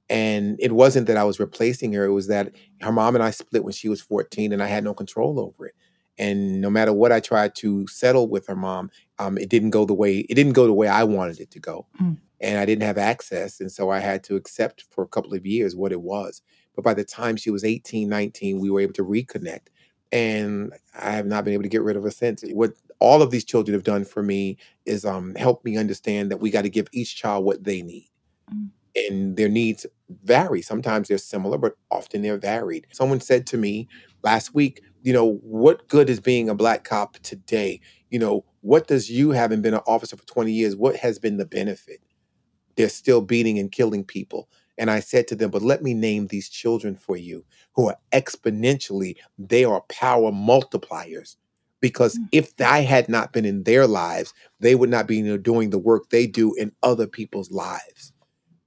And it wasn't that I was replacing her, it was that her mom and I split when she was 14 and I had no control over it. And no matter what I tried to settle with her mom, um, it didn't go the way it didn't go the way I wanted it to go. Mm. And I didn't have access. And so I had to accept for a couple of years what it was. But by the time she was 18, 19, we were able to reconnect. And I have not been able to get rid of her since. What all of these children have done for me is um, help me understand that we got to give each child what they need. Mm. And their needs vary. Sometimes they're similar, but often they're varied. Someone said to me last week, you know, what good is being a black cop today? You know, what does you having been an officer for 20 years, what has been the benefit? They're still beating and killing people. And I said to them, but let me name these children for you who are exponentially, they are power multipliers. Because Mm. if I had not been in their lives, they would not be doing the work they do in other people's lives.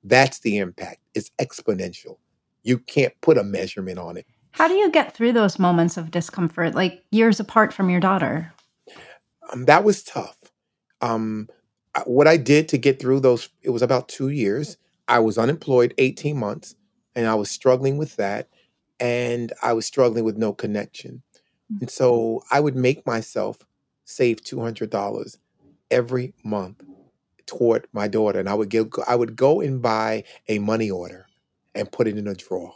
That's the impact. It's exponential. You can't put a measurement on it. How do you get through those moments of discomfort, like years apart from your daughter? Um, that was tough. Um, what I did to get through those, it was about two years. I was unemployed 18 months and I was struggling with that. And I was struggling with no connection. And so I would make myself save $200 every month toward my daughter. And I would give, I would go and buy a money order and put it in a drawer.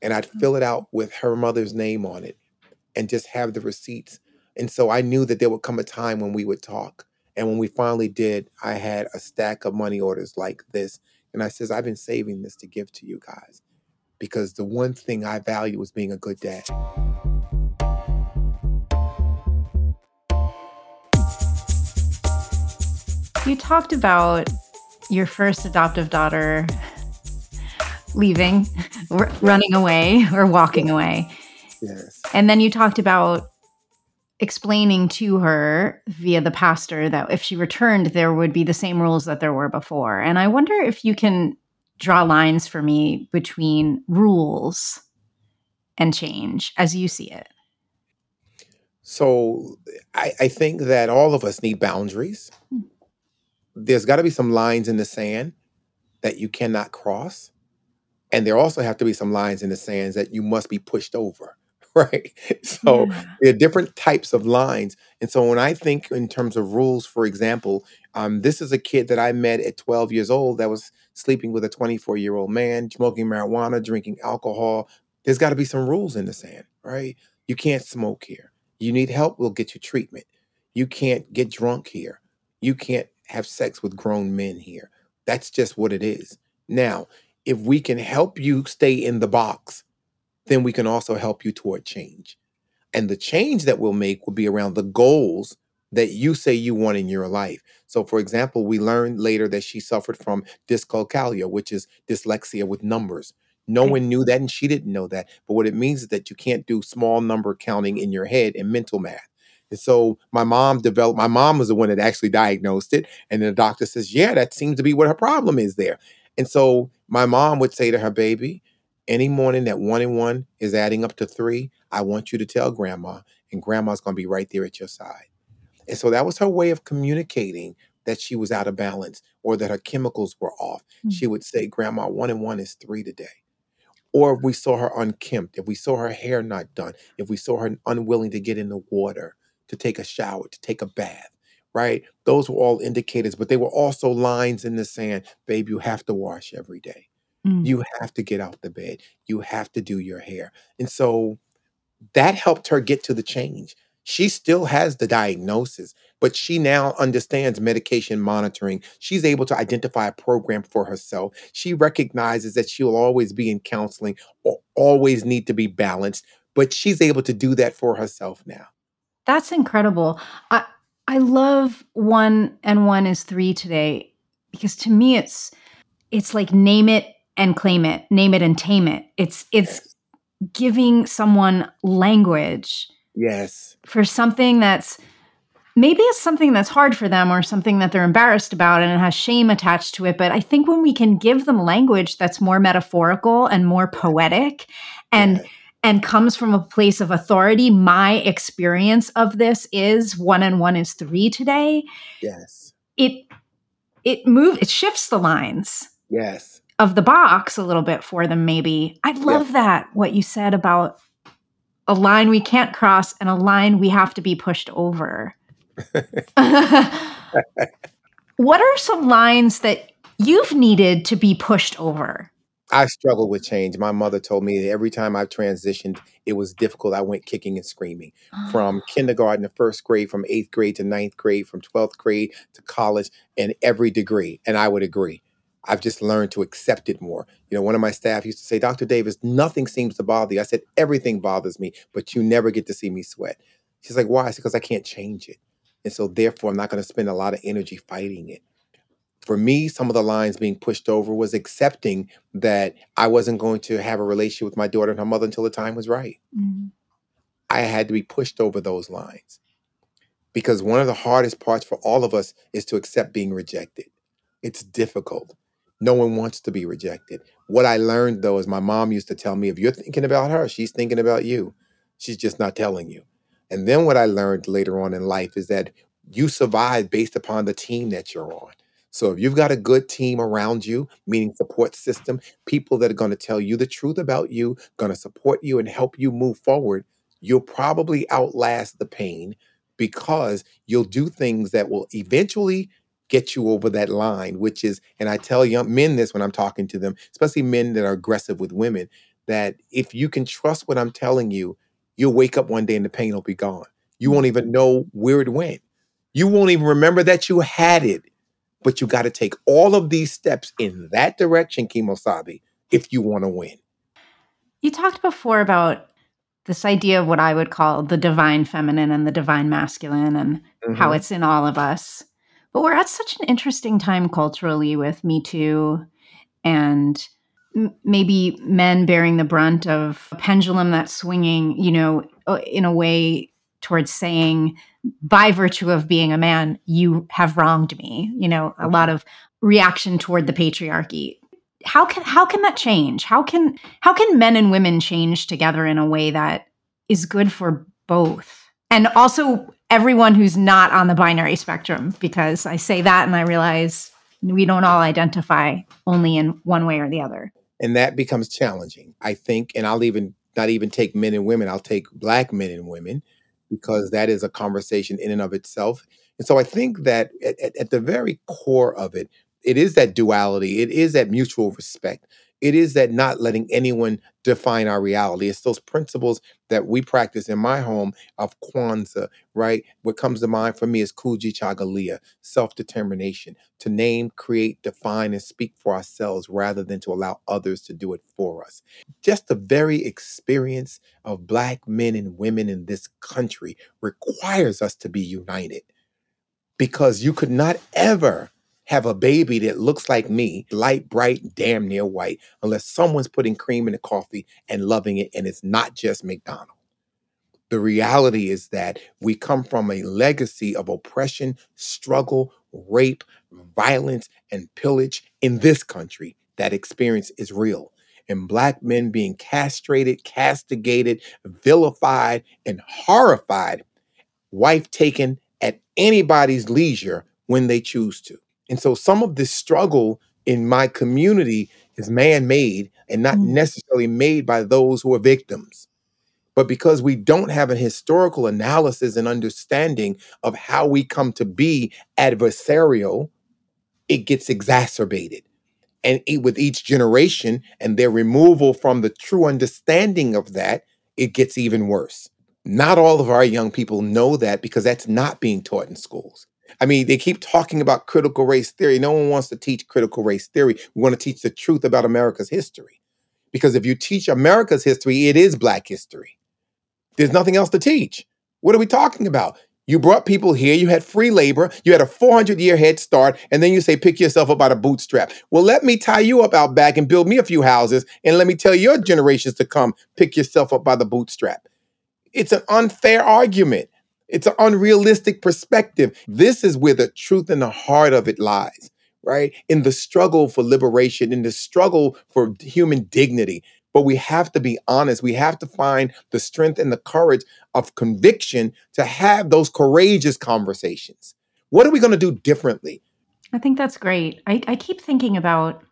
And I'd Mm. fill it out with her mother's name on it and just have the receipts. And so I knew that there would come a time when we would talk. And when we finally did, I had a stack of money orders like this. And I says, I've been saving this to give to you guys because the one thing I value is being a good dad. You talked about your first adoptive daughter leaving, r- running away, or walking away. Yes. And then you talked about explaining to her via the pastor that if she returned, there would be the same rules that there were before. And I wonder if you can draw lines for me between rules and change as you see it. So I, I think that all of us need boundaries. Hmm. There's got to be some lines in the sand that you cannot cross. And there also have to be some lines in the sands that you must be pushed over. <laughs> Right. So Yeah. there are different types of lines. And so when I think in terms of rules, for example, um, this is a kid that I met at 12 years old that was sleeping with a 24 year old man, smoking marijuana, drinking alcohol. There's got to be some rules in the sand, right? You can't smoke here. You need help, we'll get you treatment. You can't get drunk here. You can't have sex with grown men here. That's just what it is. Now, if we can help you stay in the box, then we can also help you toward change. And the change that we'll make will be around the goals that you say you want in your life. So, for example, we learned later that she suffered from dyscalculia, which is dyslexia with numbers. No one knew that, and she didn't know that. But what it means is that you can't do small number counting in your head and mental math. And so my mom developed, my mom was the one that actually diagnosed it. And then the doctor says, Yeah, that seems to be what her problem is there. And so my mom would say to her baby, any morning that one and one is adding up to three, I want you to tell grandma. and grandma's going to be right there at your side. And so that was her way of communicating that she was out of balance or that her chemicals were off. Mm. She would say, Grandma, one and one is three today. Or if we saw her unkempt, if we saw her hair not done, if we saw her unwilling to get in the water, to take a shower, to take a bath, right? Those were all indicators, but they were also lines in the sand. Babe, you have to wash every day. Mm. You have to get out the bed. You have to do your hair. And so that helped her get to the change. She still has the diagnosis, but she now understands medication monitoring. She's able to identify a program for herself. She recognizes that she'll always be in counseling or always need to be balanced, but she's able to do that for herself now. That's incredible. I I love one and one is three today because to me it's it's like name it and claim it, name it and tame it. It's it's Yes. giving someone language Yes. for something that's maybe it's something that's hard for them or something that they're embarrassed about and it has shame attached to it but i think when we can give them language that's more metaphorical and more poetic and Yes. And comes from a place of authority. My experience of this is one and one is three today. Yes. it it moves it shifts the lines Yes. of the box a little bit for them maybe. I love that what you said about a line we can't cross and a line we have to be pushed over. <laughs> <laughs> What are some lines that you've needed to be pushed over I struggle with change. My mother told me that every time I transitioned, it was difficult. I went kicking and screaming oh. from kindergarten to first grade, from eighth grade to ninth grade, from 12th grade to college, and every degree. And I would agree. I've just learned to accept it more. You know, one of my staff used to say, Dr. Davis, nothing seems to bother you. I said, everything bothers me, but you never get to see me sweat. She's like, why? I said, because I can't change it. And so therefore, I'm not going to spend a lot of energy fighting it. For me, some of the lines being pushed over was accepting that I wasn't going to have a relationship with my daughter and her mother until the time was right. Mm. I had to be pushed over those lines because one of the hardest parts for all of us is to accept being rejected. It's difficult. No one wants to be rejected. What I learned though is my mom used to tell me if you're thinking about her, she's thinking about you. She's just not telling you. And then what I learned later on in life is that you survive based upon the team that you're on. So if you've got a good team around you, meaning support system, people that are going to tell you the truth about you, going to support you and help you move forward, you'll probably outlast the pain because you'll do things that will eventually get you over that line, which is, and I tell young men this when I'm talking to them, especially men that are aggressive with women, that if you can trust what I'm telling you, you'll wake up one day and the pain will be gone. You won't mm-hmm. even know where it went. You won't even remember that you had it. But you got to take all of these steps in that direction, Kemosabe, if you want to win. You talked before about this idea of what I would call the divine feminine and the divine masculine and how Mhm. it's in all of us. But we're at such an interesting time culturally with Me Too and m- maybe men bearing the brunt of a pendulum that's swinging, you know, in a way towards saying, by virtue of being a man, you have wronged me. You know, a lot of reaction toward the patriarchy. How can how can that change? How can how can men and women change together in a way that is good for both? And also everyone who's not on the binary spectrum, because I say that and I realize we don't all identify only in one way or the other. and that becomes challenging i think and i'll even not even take men and women i'll take black men and women because that is a conversation in and of itself. And so i think that at, at, the very core of it it is that duality it is that mutual respect it is that not letting anyone define our reality it's those principles that we practice in my home of kwanzaa right what comes to mind for me is Kujichagulia self-determination to name, create, define, and speak for ourselves rather than to allow others to do it for us. Just the very experience of Black men and women in this country requires us to be united because you could not ever have a baby that looks like me, light, bright, damn near white, unless someone's putting cream in the coffee and loving it, and it's not just McDonald's. The reality is that we come from a legacy of oppression, struggle, rape, violence, and pillage in this country. That experience is real. and black men being castrated, castigated, vilified, and horrified, wife taken at anybody's leisure when they choose to. And so some of this struggle in my community is man made and not Mm. necessarily made by those who are victims. But because we don't have a historical analysis and understanding of how we come to be adversarial, it gets exacerbated. And e- with each generation and their removal from the true understanding of that, it gets even worse. Not all of our young people know that because that's not being taught in schools. I mean, they keep talking about critical race theory. No one wants to teach critical race theory. We want to teach the truth about America's history. Because if you teach America's history, it is Black history. There's nothing else to teach. What are we talking about? You brought people here, you had free labor, you had a 400 year head start, and then you say, pick yourself up by the bootstrap. Well, let me tie you up out back and build me a few houses, and let me tell your generations to come, pick yourself up by the bootstrap. It's an unfair argument. It's an unrealistic perspective. This is where the truth and the heart of it lies, right? In the struggle for liberation, in the struggle for human dignity. But we have to be honest. We have to find the strength and the courage of conviction to have those courageous conversations. What are we going to do differently? I think that's great. I, I keep thinking about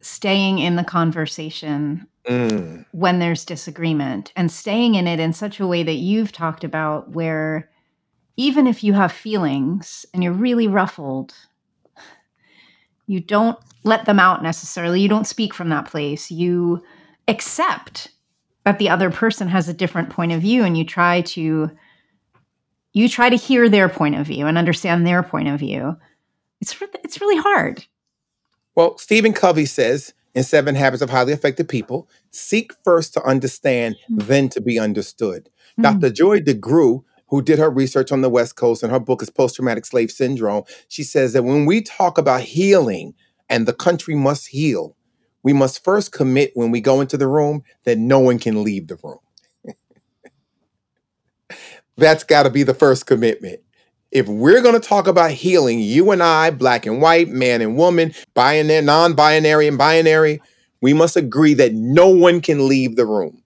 staying in the conversation Mm, when there's disagreement and staying in it in such a way that you've talked about, where even if you have feelings and you're really ruffled, you don't let them out necessarily. You don't speak from that place. You accept that the other person has a different point of view and you try to you try to hear their point of view and understand their point of view. It's re- it's really hard. Well, Stephen Covey says in Seven Habits of Highly Effective People seek first to understand, Mm. then to be understood. Mm. Dr. Joy DeGruy, who did her research on the West Coast, and her book is Post Traumatic Slave Syndrome, she says that when we talk about healing and the country must heal, we must first commit when we go into the room that no one can leave the room. <laughs> That's got to be the first commitment. If we're going to talk about healing, you and I, black and white, man and woman, binary, non binary, and binary, we must agree that no one can leave the room.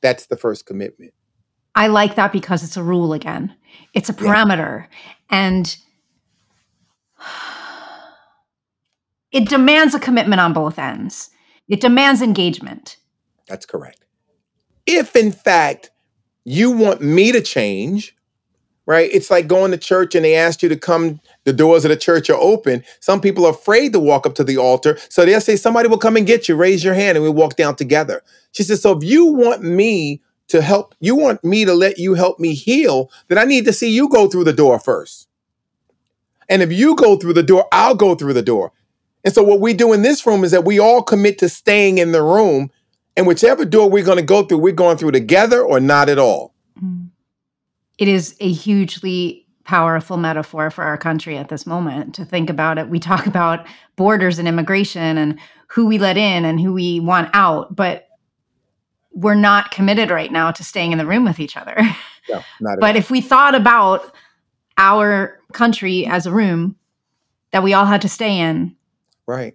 That's the first commitment. I like that because it's a rule again. It's a Yeah. parameter. And it demands a commitment on both ends. It demands engagement. That's correct. If in fact you want me to change, right? It's like going to church and they asked you to come, the doors of the church are open. Some people are afraid to walk up to the altar. So they'll say, Somebody will come and get you, raise your hand, and we walk down together. She says, So if you want me to help, you want me to let you help me heal, then I need to see you go through the door first. And if you go through the door, I'll go through the door. And so what we do in this room is that we all commit to staying in the room. And whichever door we're going to go through, we're going through together or not at all. It is a hugely powerful metaphor for our country at this moment to think about it. We talk <laughs> about borders and immigration and who we let in and who we want out, but we're not committed right now to staying in the room with each other. <laughs> No, not But all. if we thought about our country as a room that we all had to stay in, Right.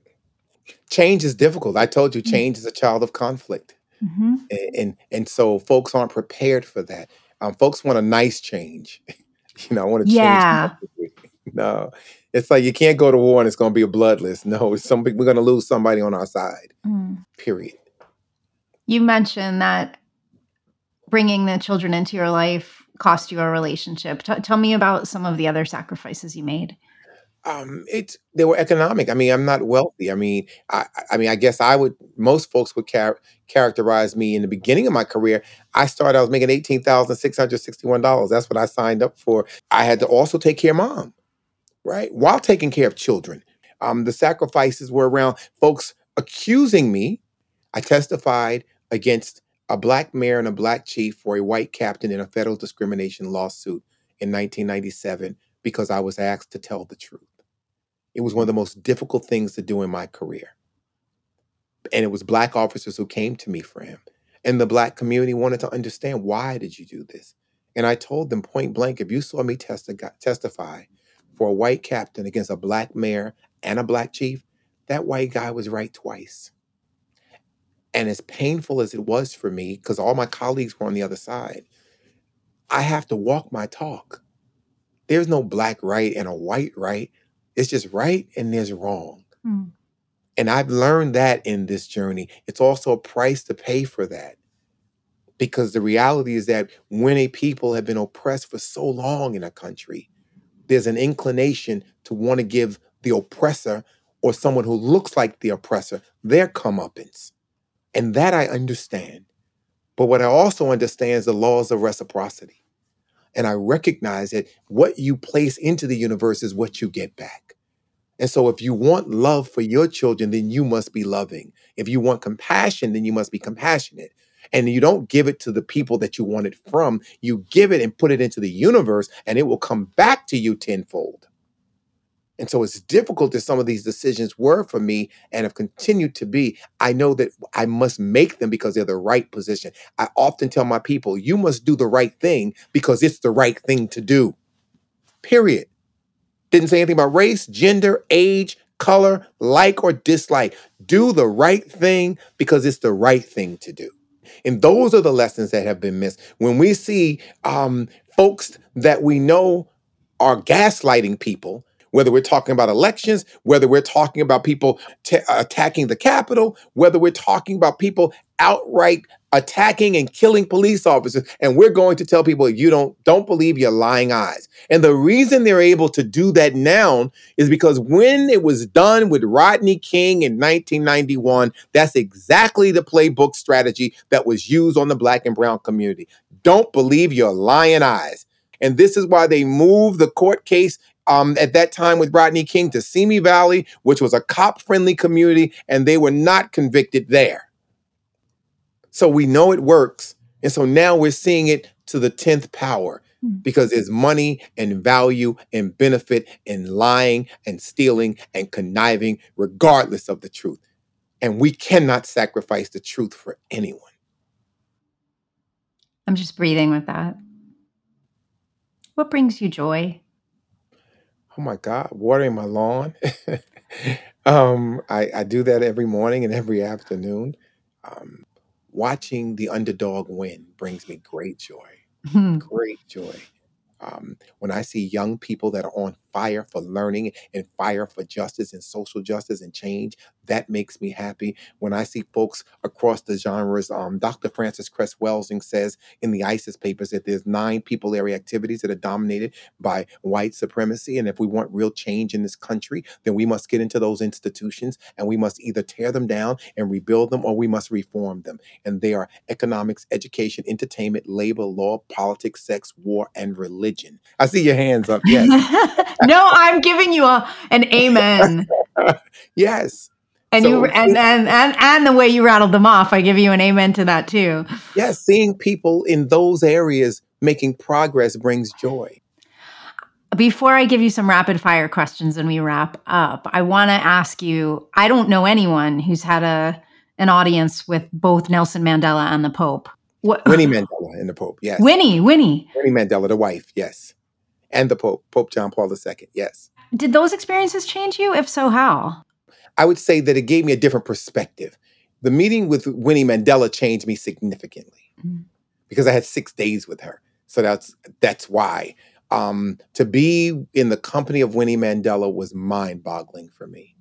Change is difficult. I told you Mm. change is a child of conflict. mhm, And and, and so folks aren't prepared for that. Um, folks want a nice change. <laughs> you know, I want to change. Yeah. <laughs> No. It's like you can't go to war and it's going to be a bloodless. No, it's somebody we're going to lose somebody on our side. mm. Period. you mentioned that bringing the children into your life cost you a relationship. T- tell me about some of the other sacrifices you made. Um, it's they were economic. I mean, I'm not wealthy. I mean, I, I mean, I guess I would. Most folks would char- characterize me in the beginning of my career. I started. I was making eighteen thousand six hundred sixty-one dollars. That's what I signed up for. I had to also take care of mom, right, while taking care of children. Um, the sacrifices were around folks accusing me. I testified against a black mayor and a black chief for a white captain in a federal discrimination lawsuit in 1997 because I was asked to tell the truth. It was one of the most difficult things to do in my career. And it was black officers who came to me for him. And the black community wanted to understand why did you do this? And I told them point blank, if you saw me testi- testify for a white captain against a black mayor and a black chief, that white guy was right twice. And as painful as it was for me, because all my colleagues were on the other side, I have to walk my talk. There's no black right and a white right. It's just right and there's wrong. Mm. And I've learned that in this journey. It's also a price to pay for that. Because the reality is that when a people have been oppressed for so long in a country, there's an inclination to want to give the oppressor or someone who looks like the oppressor their comeuppance. And that I understand. But what I also understand is the laws of reciprocity. And I recognize that what you place into the universe is what you get back. And so if you want love for your children, then you must be loving. If you want compassion, then you must be compassionate. And you don't give it to the people that you want it from. You give it and put it into the universe, and it will come back to you tenfold. And so it's difficult as some of these decisions were for me and have continued to be. I know that I must make them because they're the right position. I often tell my people, you must do the right thing because it's the right thing to do. Period. Didn't say anything about race, gender, age, color, like or dislike. Do the right thing because it's the right thing to do. And those are the lessons that have been missed. When we see um, folks that we know are gaslighting people, whether we're talking about elections, whether we're talking about people attacking the Capitol, whether we're talking about people outright attacking and killing police officers and we're going to tell people you don't don't believe your lying eyes. And the reason they're able to do that now is because when it was done with rodney king in 1991 that's exactly the playbook strategy that was used on the black and brown community. Don't believe your lying eyes. And this is why they moved the court case um, at that time with Rodney King to Simi Valley, which was a cop friendly community, and they were not convicted there. So we know it works. And so now we're seeing it to the 10th power Hmm. because there's money and value and benefit in lying and stealing and conniving, regardless of the truth. And we cannot sacrifice the truth for anyone. I'm just breathing with that. What brings you joy? Oh my God, watering my lawn. <laughs> um, I, I do that every morning and every afternoon. Um, watching the underdog win brings me great joy. Hmm. Great joy. Um, when I see young people that are on fire for learning and fire for justice and social justice and change, that makes me happy. When I see folks across the genres, um, Dr. Frances Cress Welsing says in the ISIS papers that there's nine people area activities that are dominated by white supremacy. And if we want real change in this country, then we must get into those institutions and we must either tear them down and rebuild them or we must reform them. And they are economics, education, entertainment, labor, law, politics, sex, war, and religion. I see your hands up. Yes. <laughs> no, I'm giving you a an amen. <laughs> yes. And So you and, and and and the way you rattled them off, I give you an amen to that too. yes, seeing people in those areas making progress brings joy. Before I give you some rapid fire questions and we wrap up, I want to ask you, I don't know anyone who's had a an audience with both Nelson Mandela and the Pope. What Winnie Mandela and the Pope. Yes. Winnie, Winnie. Winnie Mandela, the wife. Yes. And the Pope, Pope John Paul II. Yes. Did those experiences change you? If so, how? I would say that it gave me a different perspective. The meeting with Winnie Mandela changed me significantly Mm. because I had six days with her. So that's that's why. Um, to be in the company of Winnie Mandela was mind-boggling for me.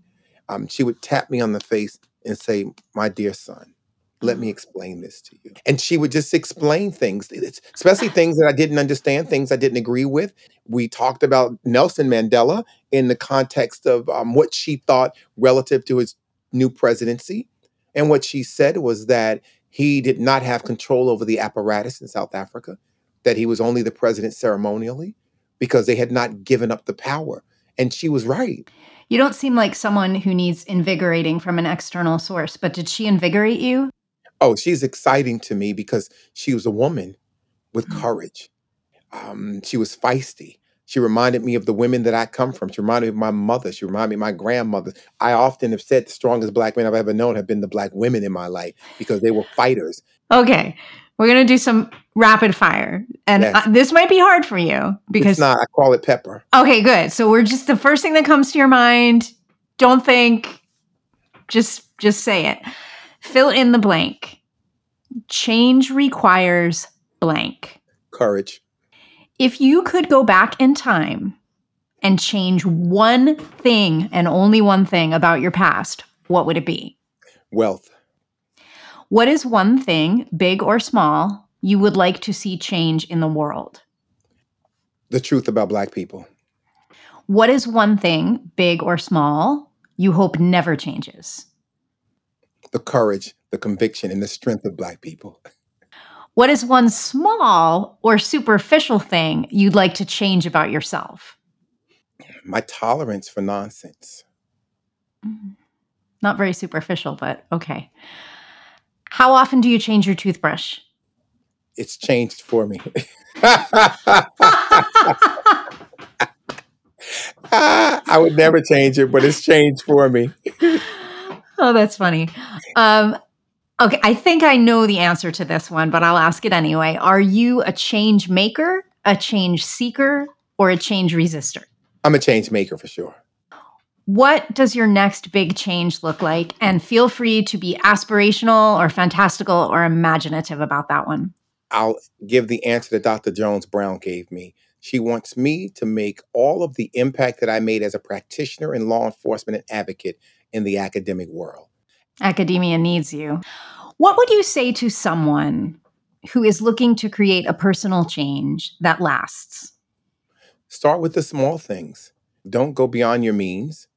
Um, she would tap me on the face and say, "My dear son, let me explain this to you." And she would just explain things, especially things that I didn't understand, things I didn't agree with. We talked about Nelson Mandela in the context of um, what she thought relative to his new presidency. And what she said was that he did not have control over the apparatus in South Africa, that he was only the president ceremonially because they had not given up the power. And she was right. You don't seem like someone who needs invigorating from an external source, but did she invigorate you? Oh, she's exciting to me because she was a woman with Mm. courage. Um, she was feisty. She reminded me of the women that I come from. She reminded me of my mother. She reminded me of my grandmother. I often have said the strongest black men I've ever known have been the black women in my life because they were fighters. Okay, we're gonna do some rapid fire, and Yes. uh, this might be hard for you because it's not, I call it pepper. okay, good. So we're just the first thing that comes to your mind. Don't think, just just say it. Fill in the blank. Change requires blank. Courage. If you could go back in time and change one thing and only one thing about your past, what would it be? Wealth. What is one thing, big or small, you would like to see change in the world? The truth about Black people. What is one thing, big or small, you hope never changes? The courage, the conviction, and the strength of Black people. <laughs> What is one small or superficial thing you'd like to change about yourself? My tolerance for nonsense. Mm-hmm. Not very superficial, but okay. How often do you change your toothbrush? It's changed for me. <laughs> <laughs> I would never change it, but it's changed for me. Oh, that's funny. Um, okay, I think I know the answer to this one, but I'll ask it anyway. Are you a change maker, a change seeker, or a change resistor? I'm a change maker for sure. What does your next big change look like? And feel free to be aspirational or fantastical or imaginative about that one. I'll give the answer that Dr. Jones Brown gave me. She wants me to make all of the impact that I made as a practitioner in law enforcement and advocate in the academic world. Academia needs you. What would you say to someone who is looking to create a personal change that lasts? Start with the small things. Don't go beyond your means.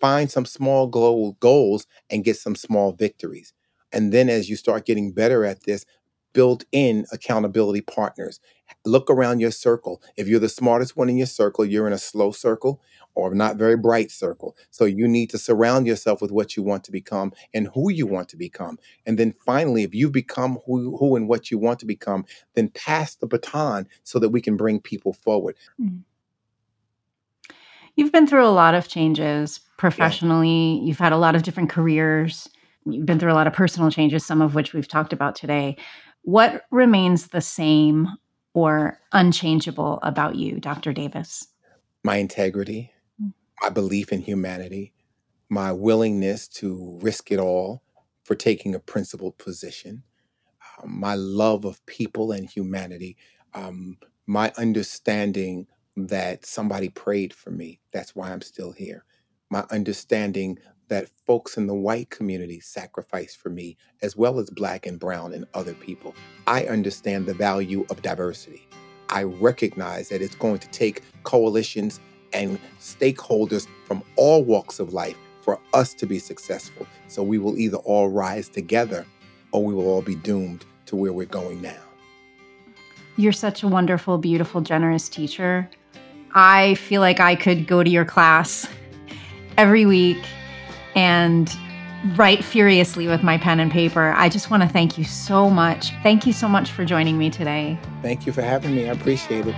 Find some small goal, goals and get some small victories. And then as you start getting better at this, build in accountability partners. Look around your circle. If you're the smartest one in your circle, you're in a slow circle or not very bright circle. So you need to surround yourself with what you want to become and who you want to become. And then finally, if you've become who, who and what you want to become, then pass the baton so that we can bring people forward. Mm. You've been through a lot of changes professionally. You've had a lot of different careers. You've been through a lot of personal changes, some of which we've talked about today. What remains the same or unchangeable about you, Dr. Davis? My integrity, my belief in humanity, my willingness to risk it all for taking a principled position, um, my love of people and humanity, um, my understanding that somebody prayed for me. That's why I'm still here. My understanding that folks in the white community sacrificed for me, as well as black and brown and other people. I understand the value of diversity. I recognize that it's going to take coalitions and stakeholders from all walks of life for us to be successful. So we will either all rise together or we will all be doomed to where we're going now. You're such a wonderful, beautiful, generous teacher. I feel like I could go to your class every week and write furiously with my pen and paper. I just want to thank you so much. Thank you so much for joining me today. Thank you for having me. I appreciate it.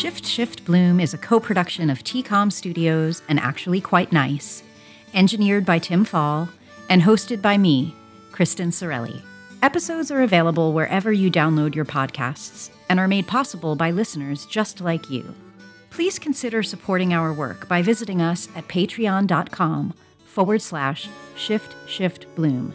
Shift Shift Bloom is a co production of TCOM Studios and Actually Quite Nice, engineered by Tim Fall, and hosted by me, Kristen Sorelli. Episodes are available wherever you download your podcasts and are made possible by listeners just like you. Please consider supporting our work by visiting us at patreon.com forward slash shift shift bloom.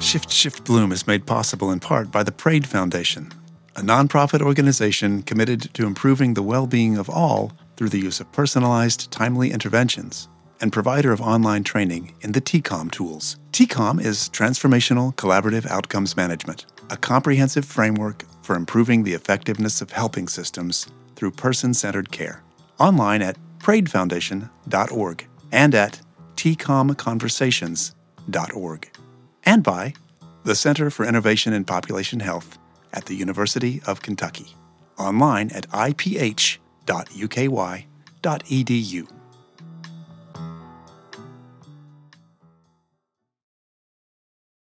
Shift Shift Bloom is made possible in part by the Praed Foundation, a nonprofit organization committed to improving the well being of all through the use of personalized, timely interventions, and provider of online training in the TCOM tools. TCOM is Transformational Collaborative Outcomes Management, a comprehensive framework for improving the effectiveness of helping systems through person centered care. Online at praedfoundation.org and at tcomconversations.org and by the Center for Innovation in Population Health at the University of Kentucky. Online at iph.uky.edu.